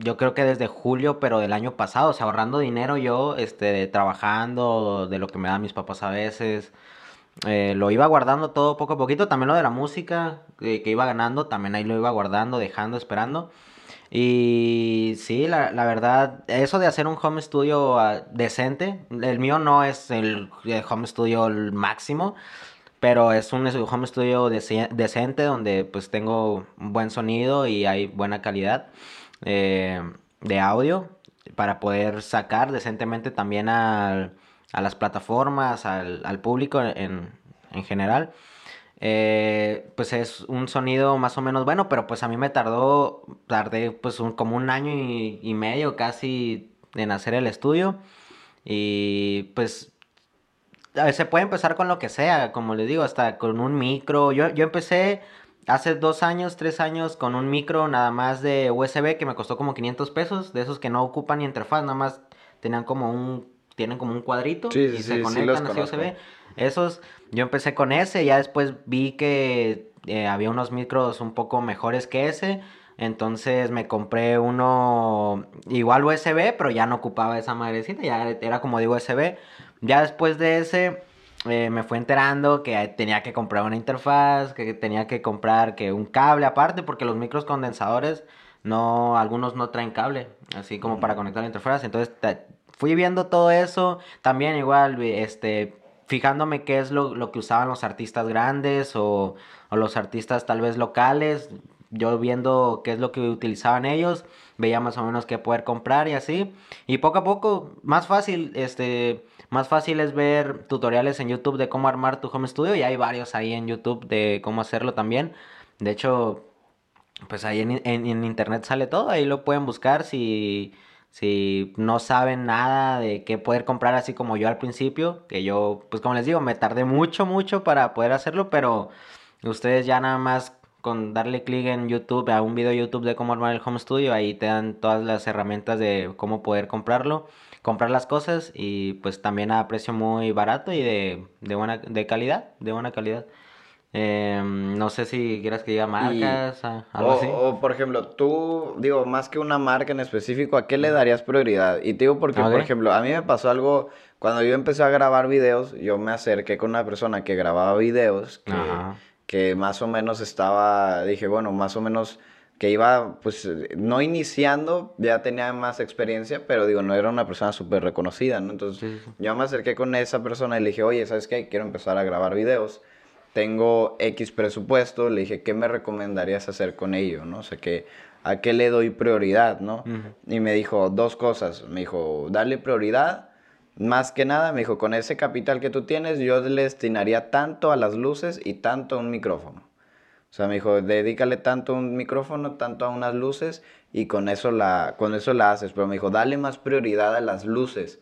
yo creo que desde julio, pero del año pasado, o sea, ahorrando dinero yo, este, trabajando, de lo que me dan mis papás a veces. Eh, lo iba guardando todo poco a poquito. También lo de la música que iba ganando, también ahí lo iba guardando, dejando, esperando. Y sí, la, verdad, eso de hacer un home studio ah, decente, el mío no es el, home studio máximo, pero es un home studio decente donde pues tengo buen sonido y hay buena calidad eh, de audio para poder sacar decentemente también al a las plataformas, al, al público en, en general. Eh, pues es un sonido más o menos bueno, pero pues a mí me tardó, tardé pues un, como un año y, y, medio casi en hacer el estudio. Y pues se puede empezar con lo que sea, como les digo, hasta con un micro. Yo, yo empecé hace dos años, tres años con un micro nada más de USB que me costó como 500 pesos, de esos que no ocupan ni interfaz, nada más tenían como un, tienen como un cuadrito y se conectan así USB. Esos, yo empecé con ese, ya después vi que eh, había unos micros un poco mejores que ese. Entonces me compré uno igual USB, pero ya no ocupaba esa madrecita, ya era como de USB. Ya después de ese eh, me fui enterando que tenía que comprar una interfaz, que tenía que comprar que un cable aparte, porque los micros condensadores no, algunos no traen cable, así como para conectar la interfaz. Entonces fui viendo todo eso, también igual, este, fijándome qué es lo, lo que usaban los artistas grandes o, o, los artistas tal vez locales, yo viendo qué es lo que utilizaban ellos, veía más o menos qué poder comprar y así. Y poco a poco, más fácil, este, más fácil es ver tutoriales en YouTube de cómo armar tu home studio y hay varios ahí en YouTube de cómo hacerlo también. De hecho, pues ahí en, en internet sale todo, ahí lo pueden buscar si si no saben nada de qué poder comprar así como yo al principio, que yo, pues como les digo, me tardé mucho, mucho para poder hacerlo, pero ustedes ya nada más con darle clic en YouTube, a un video YouTube de cómo armar el home studio, ahí te dan todas las herramientas de cómo poder comprarlo, comprar las cosas y pues también a precio muy barato y de, de buena de calidad, de buena calidad. Eh, no sé si quieras que diga marcas, algo o, así. O, por ejemplo, tú, digo, más que una marca en específico, ¿a qué le darías prioridad? Y te digo porque, okay. por ejemplo, a mí me pasó algo, cuando yo empecé a grabar videos, yo me acerqué con una persona que grababa videos, que, que más o menos estaba, dije, bueno, más o menos que iba, pues, no iniciando, ya tenía más experiencia, pero digo, no era una persona súper reconocida, ¿no? Entonces, sí. yo me acerqué con esa persona y le dije, oye, ¿sabes qué? Quiero empezar a grabar videos tengo X presupuesto, le dije, ¿qué me recomendarías hacer con ello? ¿no? O sea, que, ¿a qué le doy prioridad? ¿no? Uh -huh. Y me dijo dos cosas. Me dijo, dale prioridad. Más que nada, me dijo, con ese capital que tú tienes, yo le destinaría tanto a las luces y tanto a un micrófono. O sea, me dijo, dedícale tanto a un micrófono, tanto a unas luces y con eso, la, con eso la haces. Pero me dijo, dale más prioridad a las luces,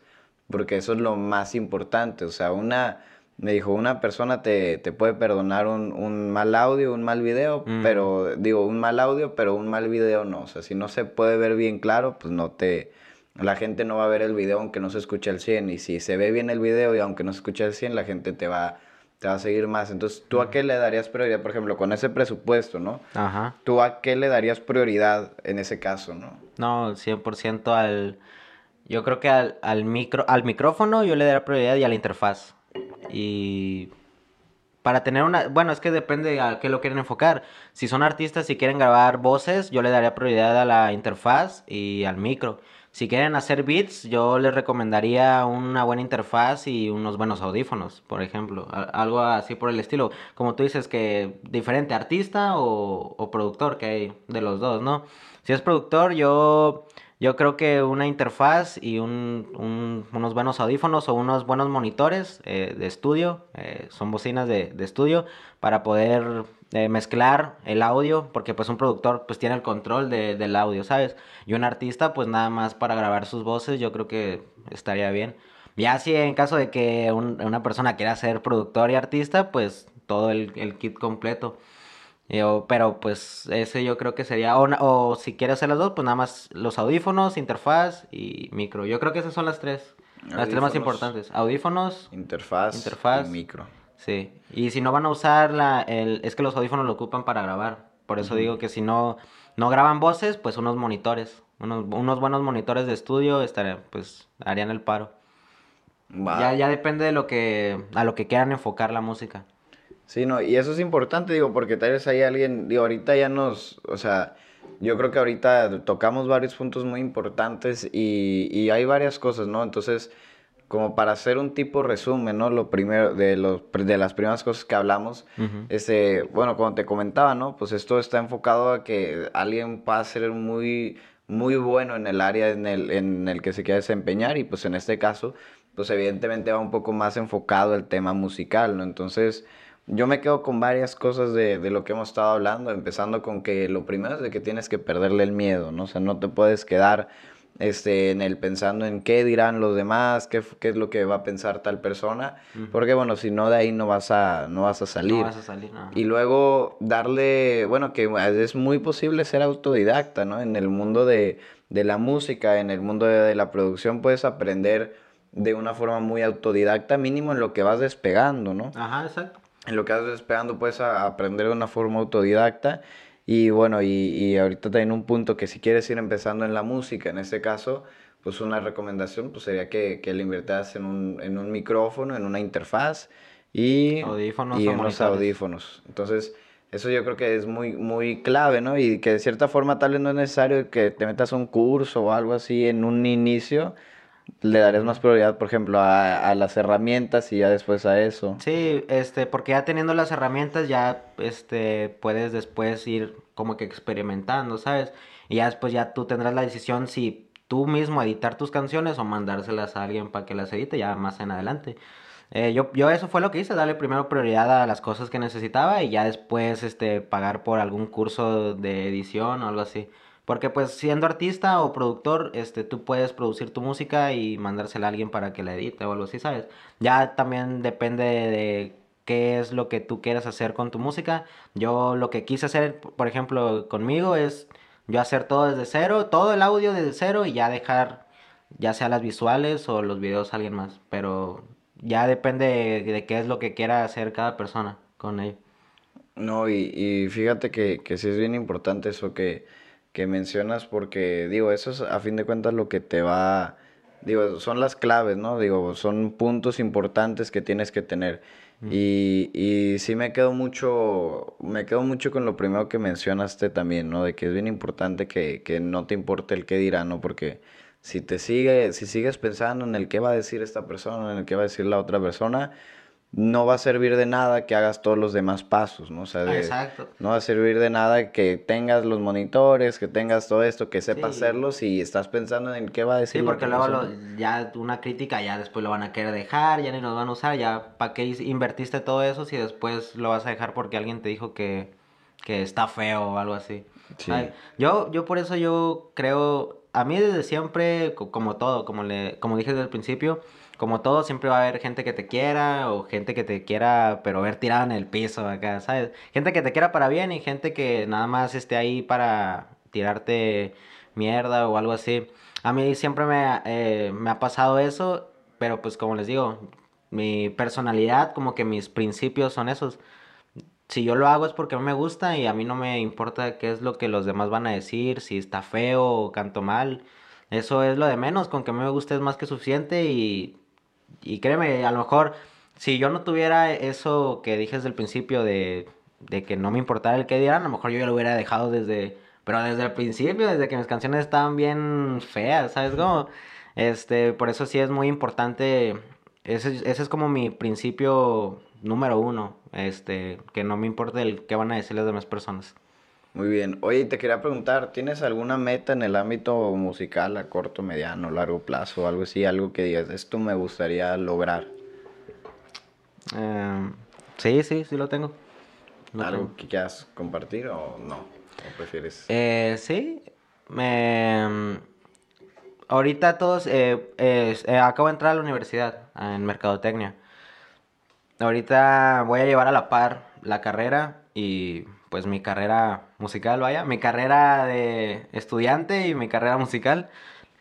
porque eso es lo más importante. O sea, una me dijo, una persona te, te puede perdonar un, un, mal audio, un mal video, mm. pero digo, un mal audio, pero un mal video no. O sea, si no se puede ver bien claro, pues no te... La gente no va a ver el video aunque no se escuche al 100. Y si se ve bien el video y aunque no se escuche al 100, la gente te va, te va a seguir más. Entonces, ¿tú a qué le darías prioridad? Por ejemplo, con ese presupuesto, ¿no? Ajá. ¿Tú a qué le darías prioridad en ese caso, no? No, 100% al... Yo creo que al, al, micro, al micrófono yo le daría prioridad y a la interfaz. Y para tener una, bueno, es que depende a qué lo quieren enfocar. Si son artistas y quieren grabar voces, yo le daría prioridad a la interfaz y al micro. Si quieren hacer beats, yo les recomendaría una buena interfaz y unos buenos audífonos, por ejemplo. Algo así por el estilo. Como tú dices que diferente artista o, o productor, que hay de los dos, ¿no? Si es productor, yo yo creo que una interfaz y un, un, unos buenos audífonos o unos buenos monitores eh, de estudio, eh, son bocinas de, estudio, para poder eh, mezclar el audio, porque pues un productor pues tiene el control de, del audio, ¿sabes? Y un artista pues nada más para grabar sus voces, yo creo que estaría bien. Ya si en caso de que un, una persona quiera ser productor y artista, pues todo el kit completo. Yo, pero pues ese yo creo que sería, o, o, si quieres hacer las dos, pues nada más los audífonos, interfaz y micro. Yo creo que esas son las tres, audífonos, las tres más importantes. Audífonos, interfaz, interfaz y micro. Sí, y si no van a usar la, el, es que los audífonos lo ocupan para grabar. Por eso uh -huh. digo que si no, no graban voces, pues unos monitores, unos, unos buenos monitores de estudio estarían, pues harían el paro. Wow. Ya, ya depende de lo que, a lo que quieran enfocar la música. Sí, no, y eso es importante, digo, porque tal vez hay alguien, digo, ahorita ya nos, o sea, yo creo que ahorita tocamos varios puntos muy importantes y, y hay varias cosas, ¿no? Entonces, como para hacer un tipo resumen, ¿no? Lo primero, de, los, de las primeras cosas que hablamos, uh -huh. este, bueno, como te comentaba, ¿no? Pues esto está enfocado a que alguien pueda ser muy, muy bueno en el área en el, en el que se quiera desempeñar y pues en este caso pues evidentemente va un poco más enfocado el tema musical, ¿no? Entonces, yo me quedo con varias cosas de, de, lo que hemos estado hablando, empezando con que lo primero es de que tienes que perderle el miedo, ¿no? O sea, no te puedes quedar este, en el pensando en qué dirán los demás, qué, qué es lo que va a pensar tal persona, porque bueno, si no de ahí no vas a, no vas a salir. No vas a salir, no. Y luego darle, bueno, que es muy posible ser autodidacta, ¿no? En el mundo de, de la música, en el mundo de, de la producción puedes aprender de una forma muy autodidacta, mínimo en lo que vas despegando, ¿no? Ajá, exacto en lo que vas despegando puedes aprender de una forma autodidacta. Y bueno, y, y, ahorita también un punto que si quieres ir empezando en la música, en este caso, pues una recomendación pues sería que, que le inviertas en un, en un micrófono, en una interfaz y, audífonos y en audífonos. Entonces, eso yo creo que es muy, muy clave, ¿no? Y que de cierta forma tal vez no es necesario que te metas a un curso o algo así en un inicio, le darías más prioridad, por ejemplo, a, a, las herramientas y ya después a eso. Sí, este, porque ya teniendo las herramientas ya, este, puedes después ir como que experimentando, ¿sabes? Y ya después ya tú tendrás la decisión si tú mismo editar tus canciones o mandárselas a alguien para que las edite ya más en adelante. Eh, yo, yo eso fue lo que hice, darle primero prioridad a las cosas que necesitaba y ya después, este, pagar por algún curso de edición o algo así. Porque pues siendo artista o productor, este, tú puedes producir tu música y mandársela a alguien para que la edite o algo así, ¿sabes? Ya también depende de qué es lo que tú quieras hacer con tu música. Yo lo que quise hacer, por ejemplo, conmigo es yo hacer todo desde cero, todo el audio desde cero y ya dejar ya sea las visuales o los videos a alguien más. Pero ya depende de, qué es lo que quiera hacer cada persona con ello. No, y, y fíjate que, que sí es bien importante eso que que mencionas porque, digo, eso es a fin de cuentas lo que te va, digo, son las claves, ¿no? Digo, son puntos importantes que tienes que tener. Y, y sí me quedo mucho, me quedo mucho con lo primero que mencionaste también, ¿no? De que es bien importante que, que no te importe el qué dirá, ¿no? Porque si te sigue, si sigues pensando en el qué va a decir esta persona, en el qué va a decir la otra persona, no va a servir de nada que hagas todos los demás pasos, ¿no? O sea, Exacto. no va a servir de nada que tengas los monitores, que tengas todo esto, que sepas Sí. hacerlos y estás pensando en qué va a decir Sí, porque luego lo- ya una crítica ya después lo van a querer dejar, ya ni nos van a usar, ya para qué is- invertiste todo eso si después lo vas a dejar porque alguien te dijo que, que está feo o algo así. Sí. Ay, yo, yo por eso yo creo, a mí desde siempre, co- como todo, como le, como dije desde el principio, como todo, siempre va a haber gente que te quiera o gente que te quiera, pero ver tirado en el piso acá, ¿sabes? Gente que te quiera para bien y gente que nada más esté ahí para tirarte mierda o algo así. A mí siempre me, eh, me ha pasado eso, pero pues como les digo, mi personalidad, como que mis principios son esos. Si yo lo hago es porque a mí me gusta y a mí no me importa qué es lo que los demás van a decir, si está feo o canto mal. Eso es lo de menos, con que a mí me guste es más que suficiente y, y créeme, a lo mejor si yo no tuviera eso que dije desde el principio de, de que no me importara el que dirán, a lo mejor yo ya lo hubiera dejado desde, pero desde el principio, desde que mis canciones estaban bien feas, ¿sabes cómo? Este, por eso sí es muy importante, ese, ese es como mi principio número uno, este, que no me importa el qué van a decir las demás personas. Muy bien. Oye, te quería preguntar, ¿tienes alguna meta en el ámbito musical a corto, mediano, largo plazo, algo así, algo que digas, esto me gustaría lograr? Eh, sí, sí, sí lo tengo. Lo ¿Algo tengo. que quieras compartir o no? ¿O prefieres? Eh, sí, me... Ahorita todos, eh, eh, acabo de entrar a la universidad, en Mercadotecnia. Ahorita voy a llevar a la par la carrera y pues mi carrera musical, vaya, mi carrera de estudiante y mi carrera musical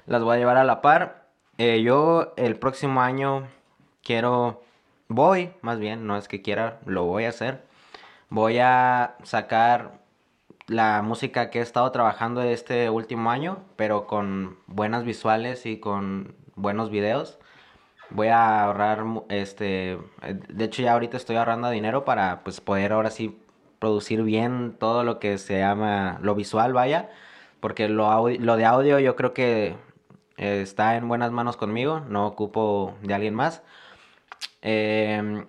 las voy a llevar a la par. Eh, yo el próximo año quiero, voy, más bien, no es que quiera, lo voy a hacer. Voy a sacar la música que he estado trabajando este último año, pero con buenas visuales y con buenos videos. Voy a ahorrar, este, de hecho ya ahorita estoy ahorrando dinero para pues poder ahora sí producir bien todo lo que se llama lo visual, vaya, porque lo, lo de audio yo creo que eh, está en buenas manos conmigo, no ocupo de alguien más. Em,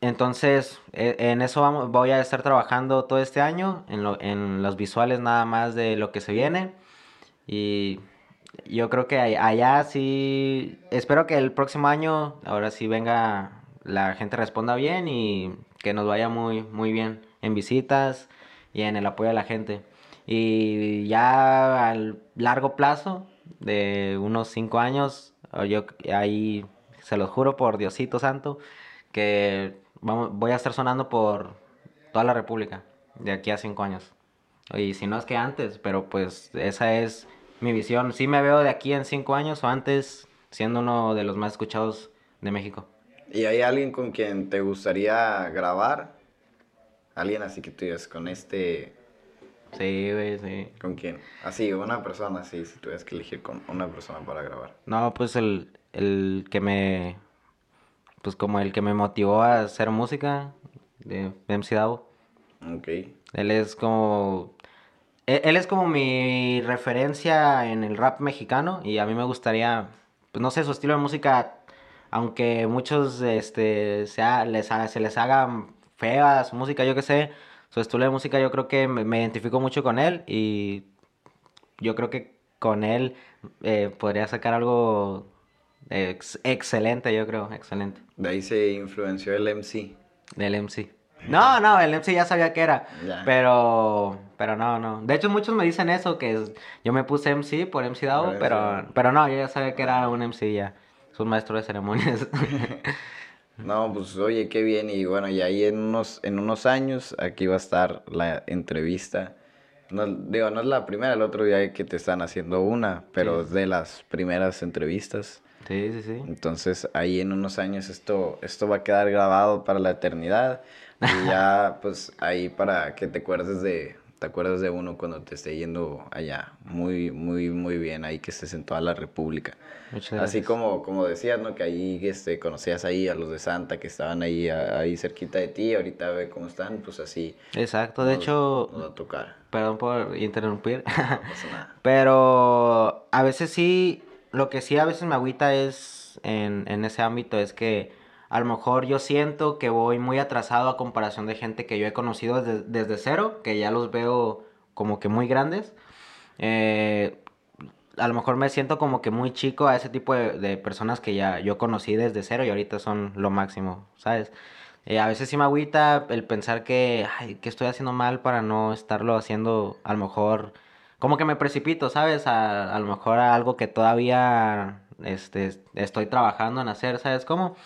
entonces, e- en eso vamos, voy a estar trabajando todo este año, en, lo- en los visuales nada más de lo que se viene. Y, yo creo que allá sí, espero que el próximo año, ahora sí venga, la gente responda bien y que nos vaya muy, muy bien en visitas y en el apoyo a la gente. Y ya al largo plazo, de unos cinco años, yo ahí se los juro por Diosito Santo, que vamos, voy a estar sonando por toda la República de aquí a cinco años. Y si no es que antes, pero pues esa es mi visión. Sí me veo de aquí en cinco años o antes siendo uno de los más escuchados de México. ¿Y hay alguien con quien te gustaría grabar? Alguien así que tú digas con este... Sí, güey, sí. ¿Con quién? Así, una persona, así, si tuvieras que elegir con una persona para grabar. No, pues el, el que me... Pues como el que me motivó a hacer música de MC Davo. Ok. Él es como e, él es como mi referencia en el rap mexicano y a mí me gustaría, pues no sé, su estilo de música, aunque muchos este, sea, les se les haga fea su música, yo qué sé, su estilo de música yo creo que me, identifico mucho con él y yo creo que con él eh, podría sacar algo excelente, yo creo, excelente. De ahí se influenció el MC. Del MC. No, no, el MC ya sabía que era. Pero, pero no, no. De hecho, muchos me dicen eso, que yo me puse MC por MC Dao, pero, pero no, yo ya sabía que era un MC ya. Es un maestro de ceremonias. no, pues oye, qué bien. Y bueno, y ahí en unos, en unos años, aquí va a estar la entrevista. No, digo, no es la primera, el otro día que te están haciendo una, pero es de las primeras entrevistas. Sí, sí, sí. Entonces, ahí en unos años esto, esto va a quedar grabado para la eternidad. Y ya, pues ahí para que te acuerdes de, te acuerdas de uno cuando te esté yendo allá. Muy, muy, muy bien, ahí que estés en toda la República. Así como, como decías, ¿no? Que ahí este, conocías ahí a los de Santa que estaban ahí, ahí cerquita de ti, ahorita ve cómo están, pues así. Exacto, de hecho... a tocar. Perdón por interrumpir. Pero a veces sí, lo que sí a veces me agüita es en, en ese ámbito es que a lo mejor yo siento que voy muy atrasado a comparación de gente que yo he conocido desde, cero, que ya los veo como que muy grandes. Eh, a lo mejor me siento como que muy chico a ese tipo de, personas que ya yo conocí desde cero y ahorita son lo máximo, ¿sabes? Eh, a veces sí me agüita el pensar que, que estoy haciendo mal para no estarlo haciendo, a lo mejor, como que me precipito, ¿sabes? A, a lo mejor a algo que todavía este, estoy trabajando en hacer, ¿sabes cómo?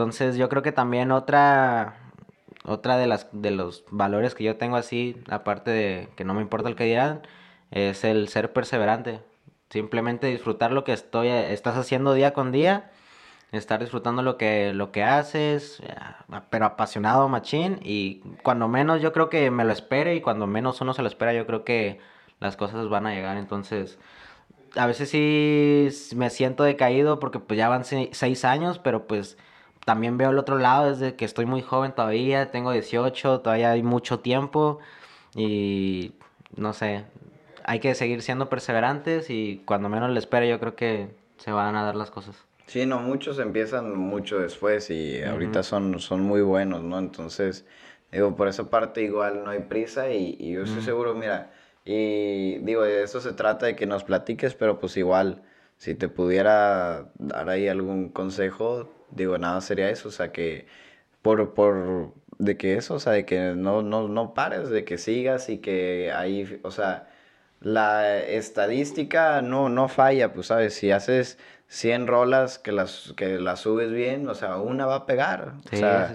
Entonces yo creo que también otra, otra de, las, de los valores que yo tengo así, aparte de que no me importa el que dirán, es el ser perseverante. Simplemente disfrutar lo que estoy, estás haciendo día con día, estar disfrutando lo que, lo que haces, pero apasionado, machín, y cuando menos yo creo que me lo espere y cuando menos uno se lo espera, yo creo que las cosas van a llegar. Entonces, a veces sí me siento decaído porque pues ya van seis años, pero pues también veo el otro lado desde que estoy muy joven todavía, tengo 18, todavía hay mucho tiempo y no sé, hay que seguir siendo perseverantes y cuando menos le espere yo creo que se van a dar las cosas. Sí, no, muchos empiezan mucho después y ahorita son, son muy buenos, ¿no? Entonces, digo, por esa parte igual no hay prisa y, yo estoy seguro, mira, y digo, de eso se trata de que nos platiques, pero pues igual, si te pudiera dar ahí algún consejo, digo, nada sería eso, o sea, que por, por, de que eso, o sea, de que no, no, no pares, de que sigas y que ahí, o sea, la estadística no, no falla, pues, ¿sabes? Si haces 100 rolas que las, que las subes bien, o sea, una va a pegar. o sea,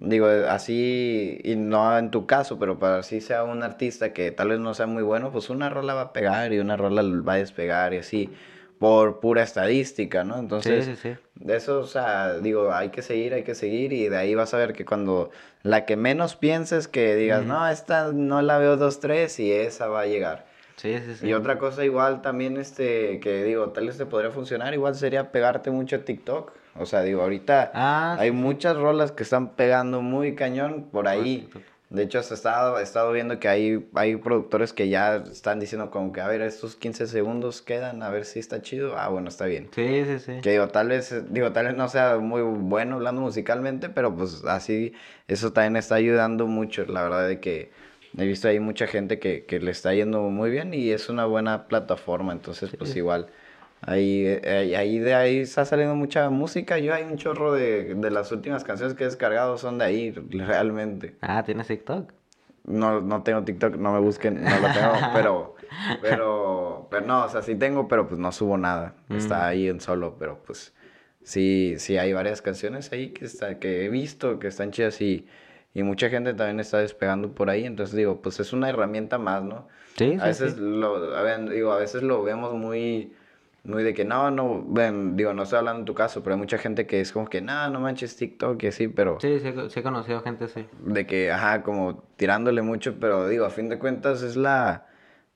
Digo, así, y no en tu caso, pero para así sea un artista que tal vez no sea muy bueno, pues una rola va a pegar y una rola va a despegar y así por pura estadística, ¿no? Entonces, sí, sí, sí. de eso, o sea, digo, hay que seguir, hay que seguir y de ahí vas a ver que cuando la que menos pienses que digas, no, esta no la veo dos, tres y esa va a llegar. Sí, sí, sí. Y otra cosa igual también, este, que digo, tal vez te podría funcionar, igual sería pegarte mucho a TikTok. O sea, digo, ahorita ah, hay muchas rolas que están pegando muy cañón por ahí. De hecho, he estado, he estado viendo que hay, hay productores que ya están diciendo como que, a ver, estos 15 segundos quedan, a ver si está chido. Ah, bueno, está bien. Sí, sí, sí. Que digo, tal vez, digo, tal vez no sea muy bueno hablando musicalmente, pero pues así, eso también está ayudando mucho, la verdad, de que He visto ahí mucha gente que, que le está yendo muy bien y es una buena plataforma, entonces pues igual. Ahí, ahí, ahí de ahí está saliendo mucha música. Yo hay un chorro de, de las últimas canciones que he descargado son de ahí, realmente. Ah, ¿tienes TikTok? No, no tengo TikTok, no me busquen, no lo tengo, pero, pero, pero no, o sea, sí tengo, pero pues no subo nada. Está Mm. ahí en solo, pero pues sí, sí hay varias canciones ahí que, está, que he visto que están chidas y, y mucha gente también está despegando por ahí. Entonces digo, pues es una herramienta más, ¿no? Sí, A sí, veces sí. lo, a ver, digo, a veces lo vemos muy, muy de que no, no, ven, digo, no estoy hablando en tu caso, pero hay mucha gente que es como que no, no manches TikTok y así, pero Sí, sí, sí he conocido gente así. de que, ajá, como tirándole mucho, pero digo, a fin de cuentas es la,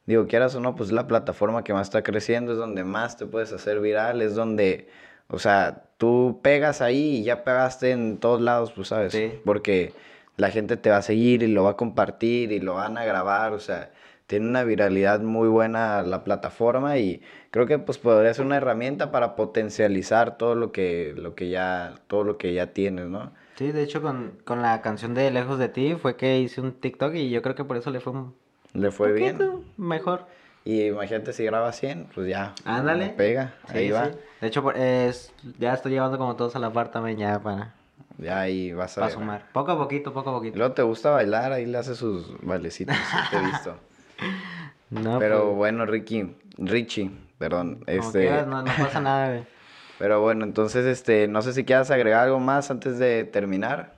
digo, quieras o no, pues la plataforma que más está creciendo, es donde más te puedes hacer viral, es donde, o sea, tú pegas ahí y ya pegaste en todos lados, pues sabes, Sí. porque la gente te va a seguir y lo va a compartir y lo van a grabar, o sea, tiene una viralidad muy buena la plataforma y creo que pues podría ser una herramienta para potencializar todo lo que, lo que ya, todo lo que ya tienes, ¿no? Sí, de hecho con, con la canción de Lejos de ti fue que hice un TikTok y yo creo que por eso le fue un Le fue bien. mejor. Y imagínate si graba 100, pues ya. Ándale. Pega, Sí, ahí va. De hecho, es, ya estoy llevando como todos a la par también ya para, Ya ahí vas a para ver. sumar. Poco a poquito, poco a poquito. luego te gusta bailar, ahí le hace sus bailecitos, te he visto. No, Pero pues, bueno, Ricky, Richie, perdón, este, quieras, no, no pasa nada, güey. pero bueno, entonces, este, no sé si quieras agregar algo más antes de terminar.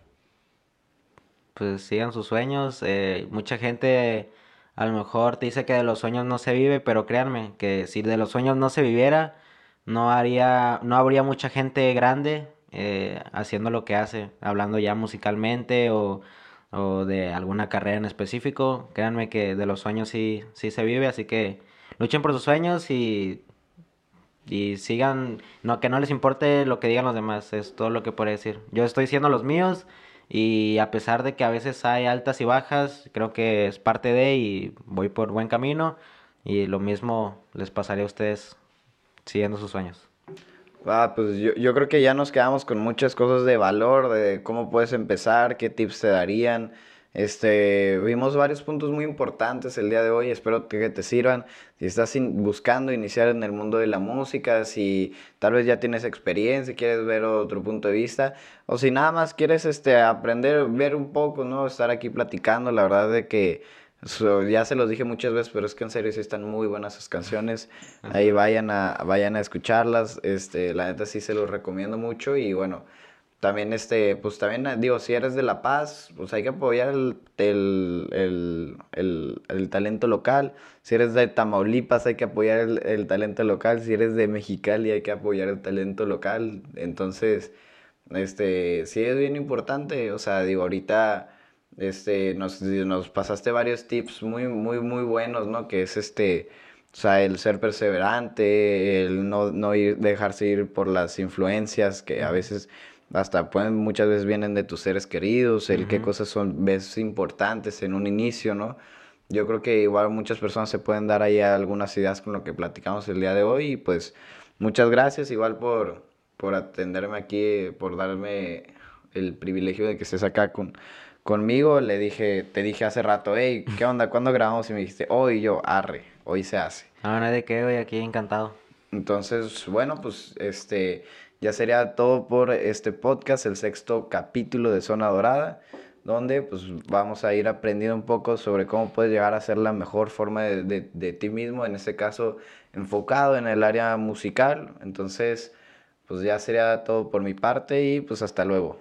Pues sigan sus sueños. eh, mucha gente a lo mejor te dice que de los sueños no se vive, pero créanme que si de los sueños no se viviera, no haría, no habría mucha gente grande eh, haciendo lo que hace, hablando ya musicalmente o, o de alguna carrera en específico. Créanme que de los sueños sí, sí se vive, así que luchen por sus sueños y, y sigan, no, que no les importe lo que digan los demás, es todo lo que puedo decir. Yo estoy haciendo los míos. Y a pesar de que a veces hay altas y bajas, creo que es parte de y voy por buen camino. Y lo mismo les pasaría a ustedes siguiendo sus sueños. Ah, pues yo, yo creo que ya nos quedamos con muchas cosas de valor, de cómo puedes empezar, qué tips te darían. Este, vimos varios puntos muy importantes el día de hoy, espero que te sirvan. Si estás in- buscando iniciar en el mundo de la música, si tal vez ya tienes experiencia, quieres ver otro punto de vista, o si nada más quieres este, aprender, ver un poco, ¿no? Estar aquí platicando, la verdad de que so- ya se los dije muchas veces, pero es que en serio sí están muy buenas sus canciones. Ahí vayan a, vayan a escucharlas. Este, la neta sí se los recomiendo mucho. Y bueno, también este, pues también digo, si eres de La Paz, pues hay que apoyar el, el, el, el- el talento local. Si eres de Tamaulipas, hay que apoyar el, el talento local. Si eres de Mexicali, hay que apoyar el talento local. Entonces, este, sí es bien importante. O sea, digo, ahorita este, nos, nos pasaste varios tips muy, muy, muy buenos, ¿no? Que es este, o sea, el ser perseverante, el no, no ir, dejarse ir por las influencias que a veces hasta pueden, muchas veces vienen de tus seres queridos, el qué Ujú. cosas son, ves importantes en un inicio, ¿no? Yo creo que igual muchas personas se pueden dar ahí algunas ideas con lo que platicamos el día de hoy y pues muchas gracias igual por, por atenderme aquí, por darme el privilegio de que estés acá con, conmigo. Le dije, te dije hace rato, hey, ¿qué onda? ¿Cuándo grabamos? Y me dijiste, hoy yo, arre, hoy se hace. No, no de qué, güey, aquí encantado. Entonces, bueno, pues este ya sería todo por este podcast, el sexto capítulo de Zona Dorada, donde pues vamos a ir aprendiendo un poco sobre cómo puedes llegar a ser la mejor forma de, de- de ti mismo, en este caso enfocado en el área musical. Entonces, pues ya sería todo por mi parte y pues hasta luego.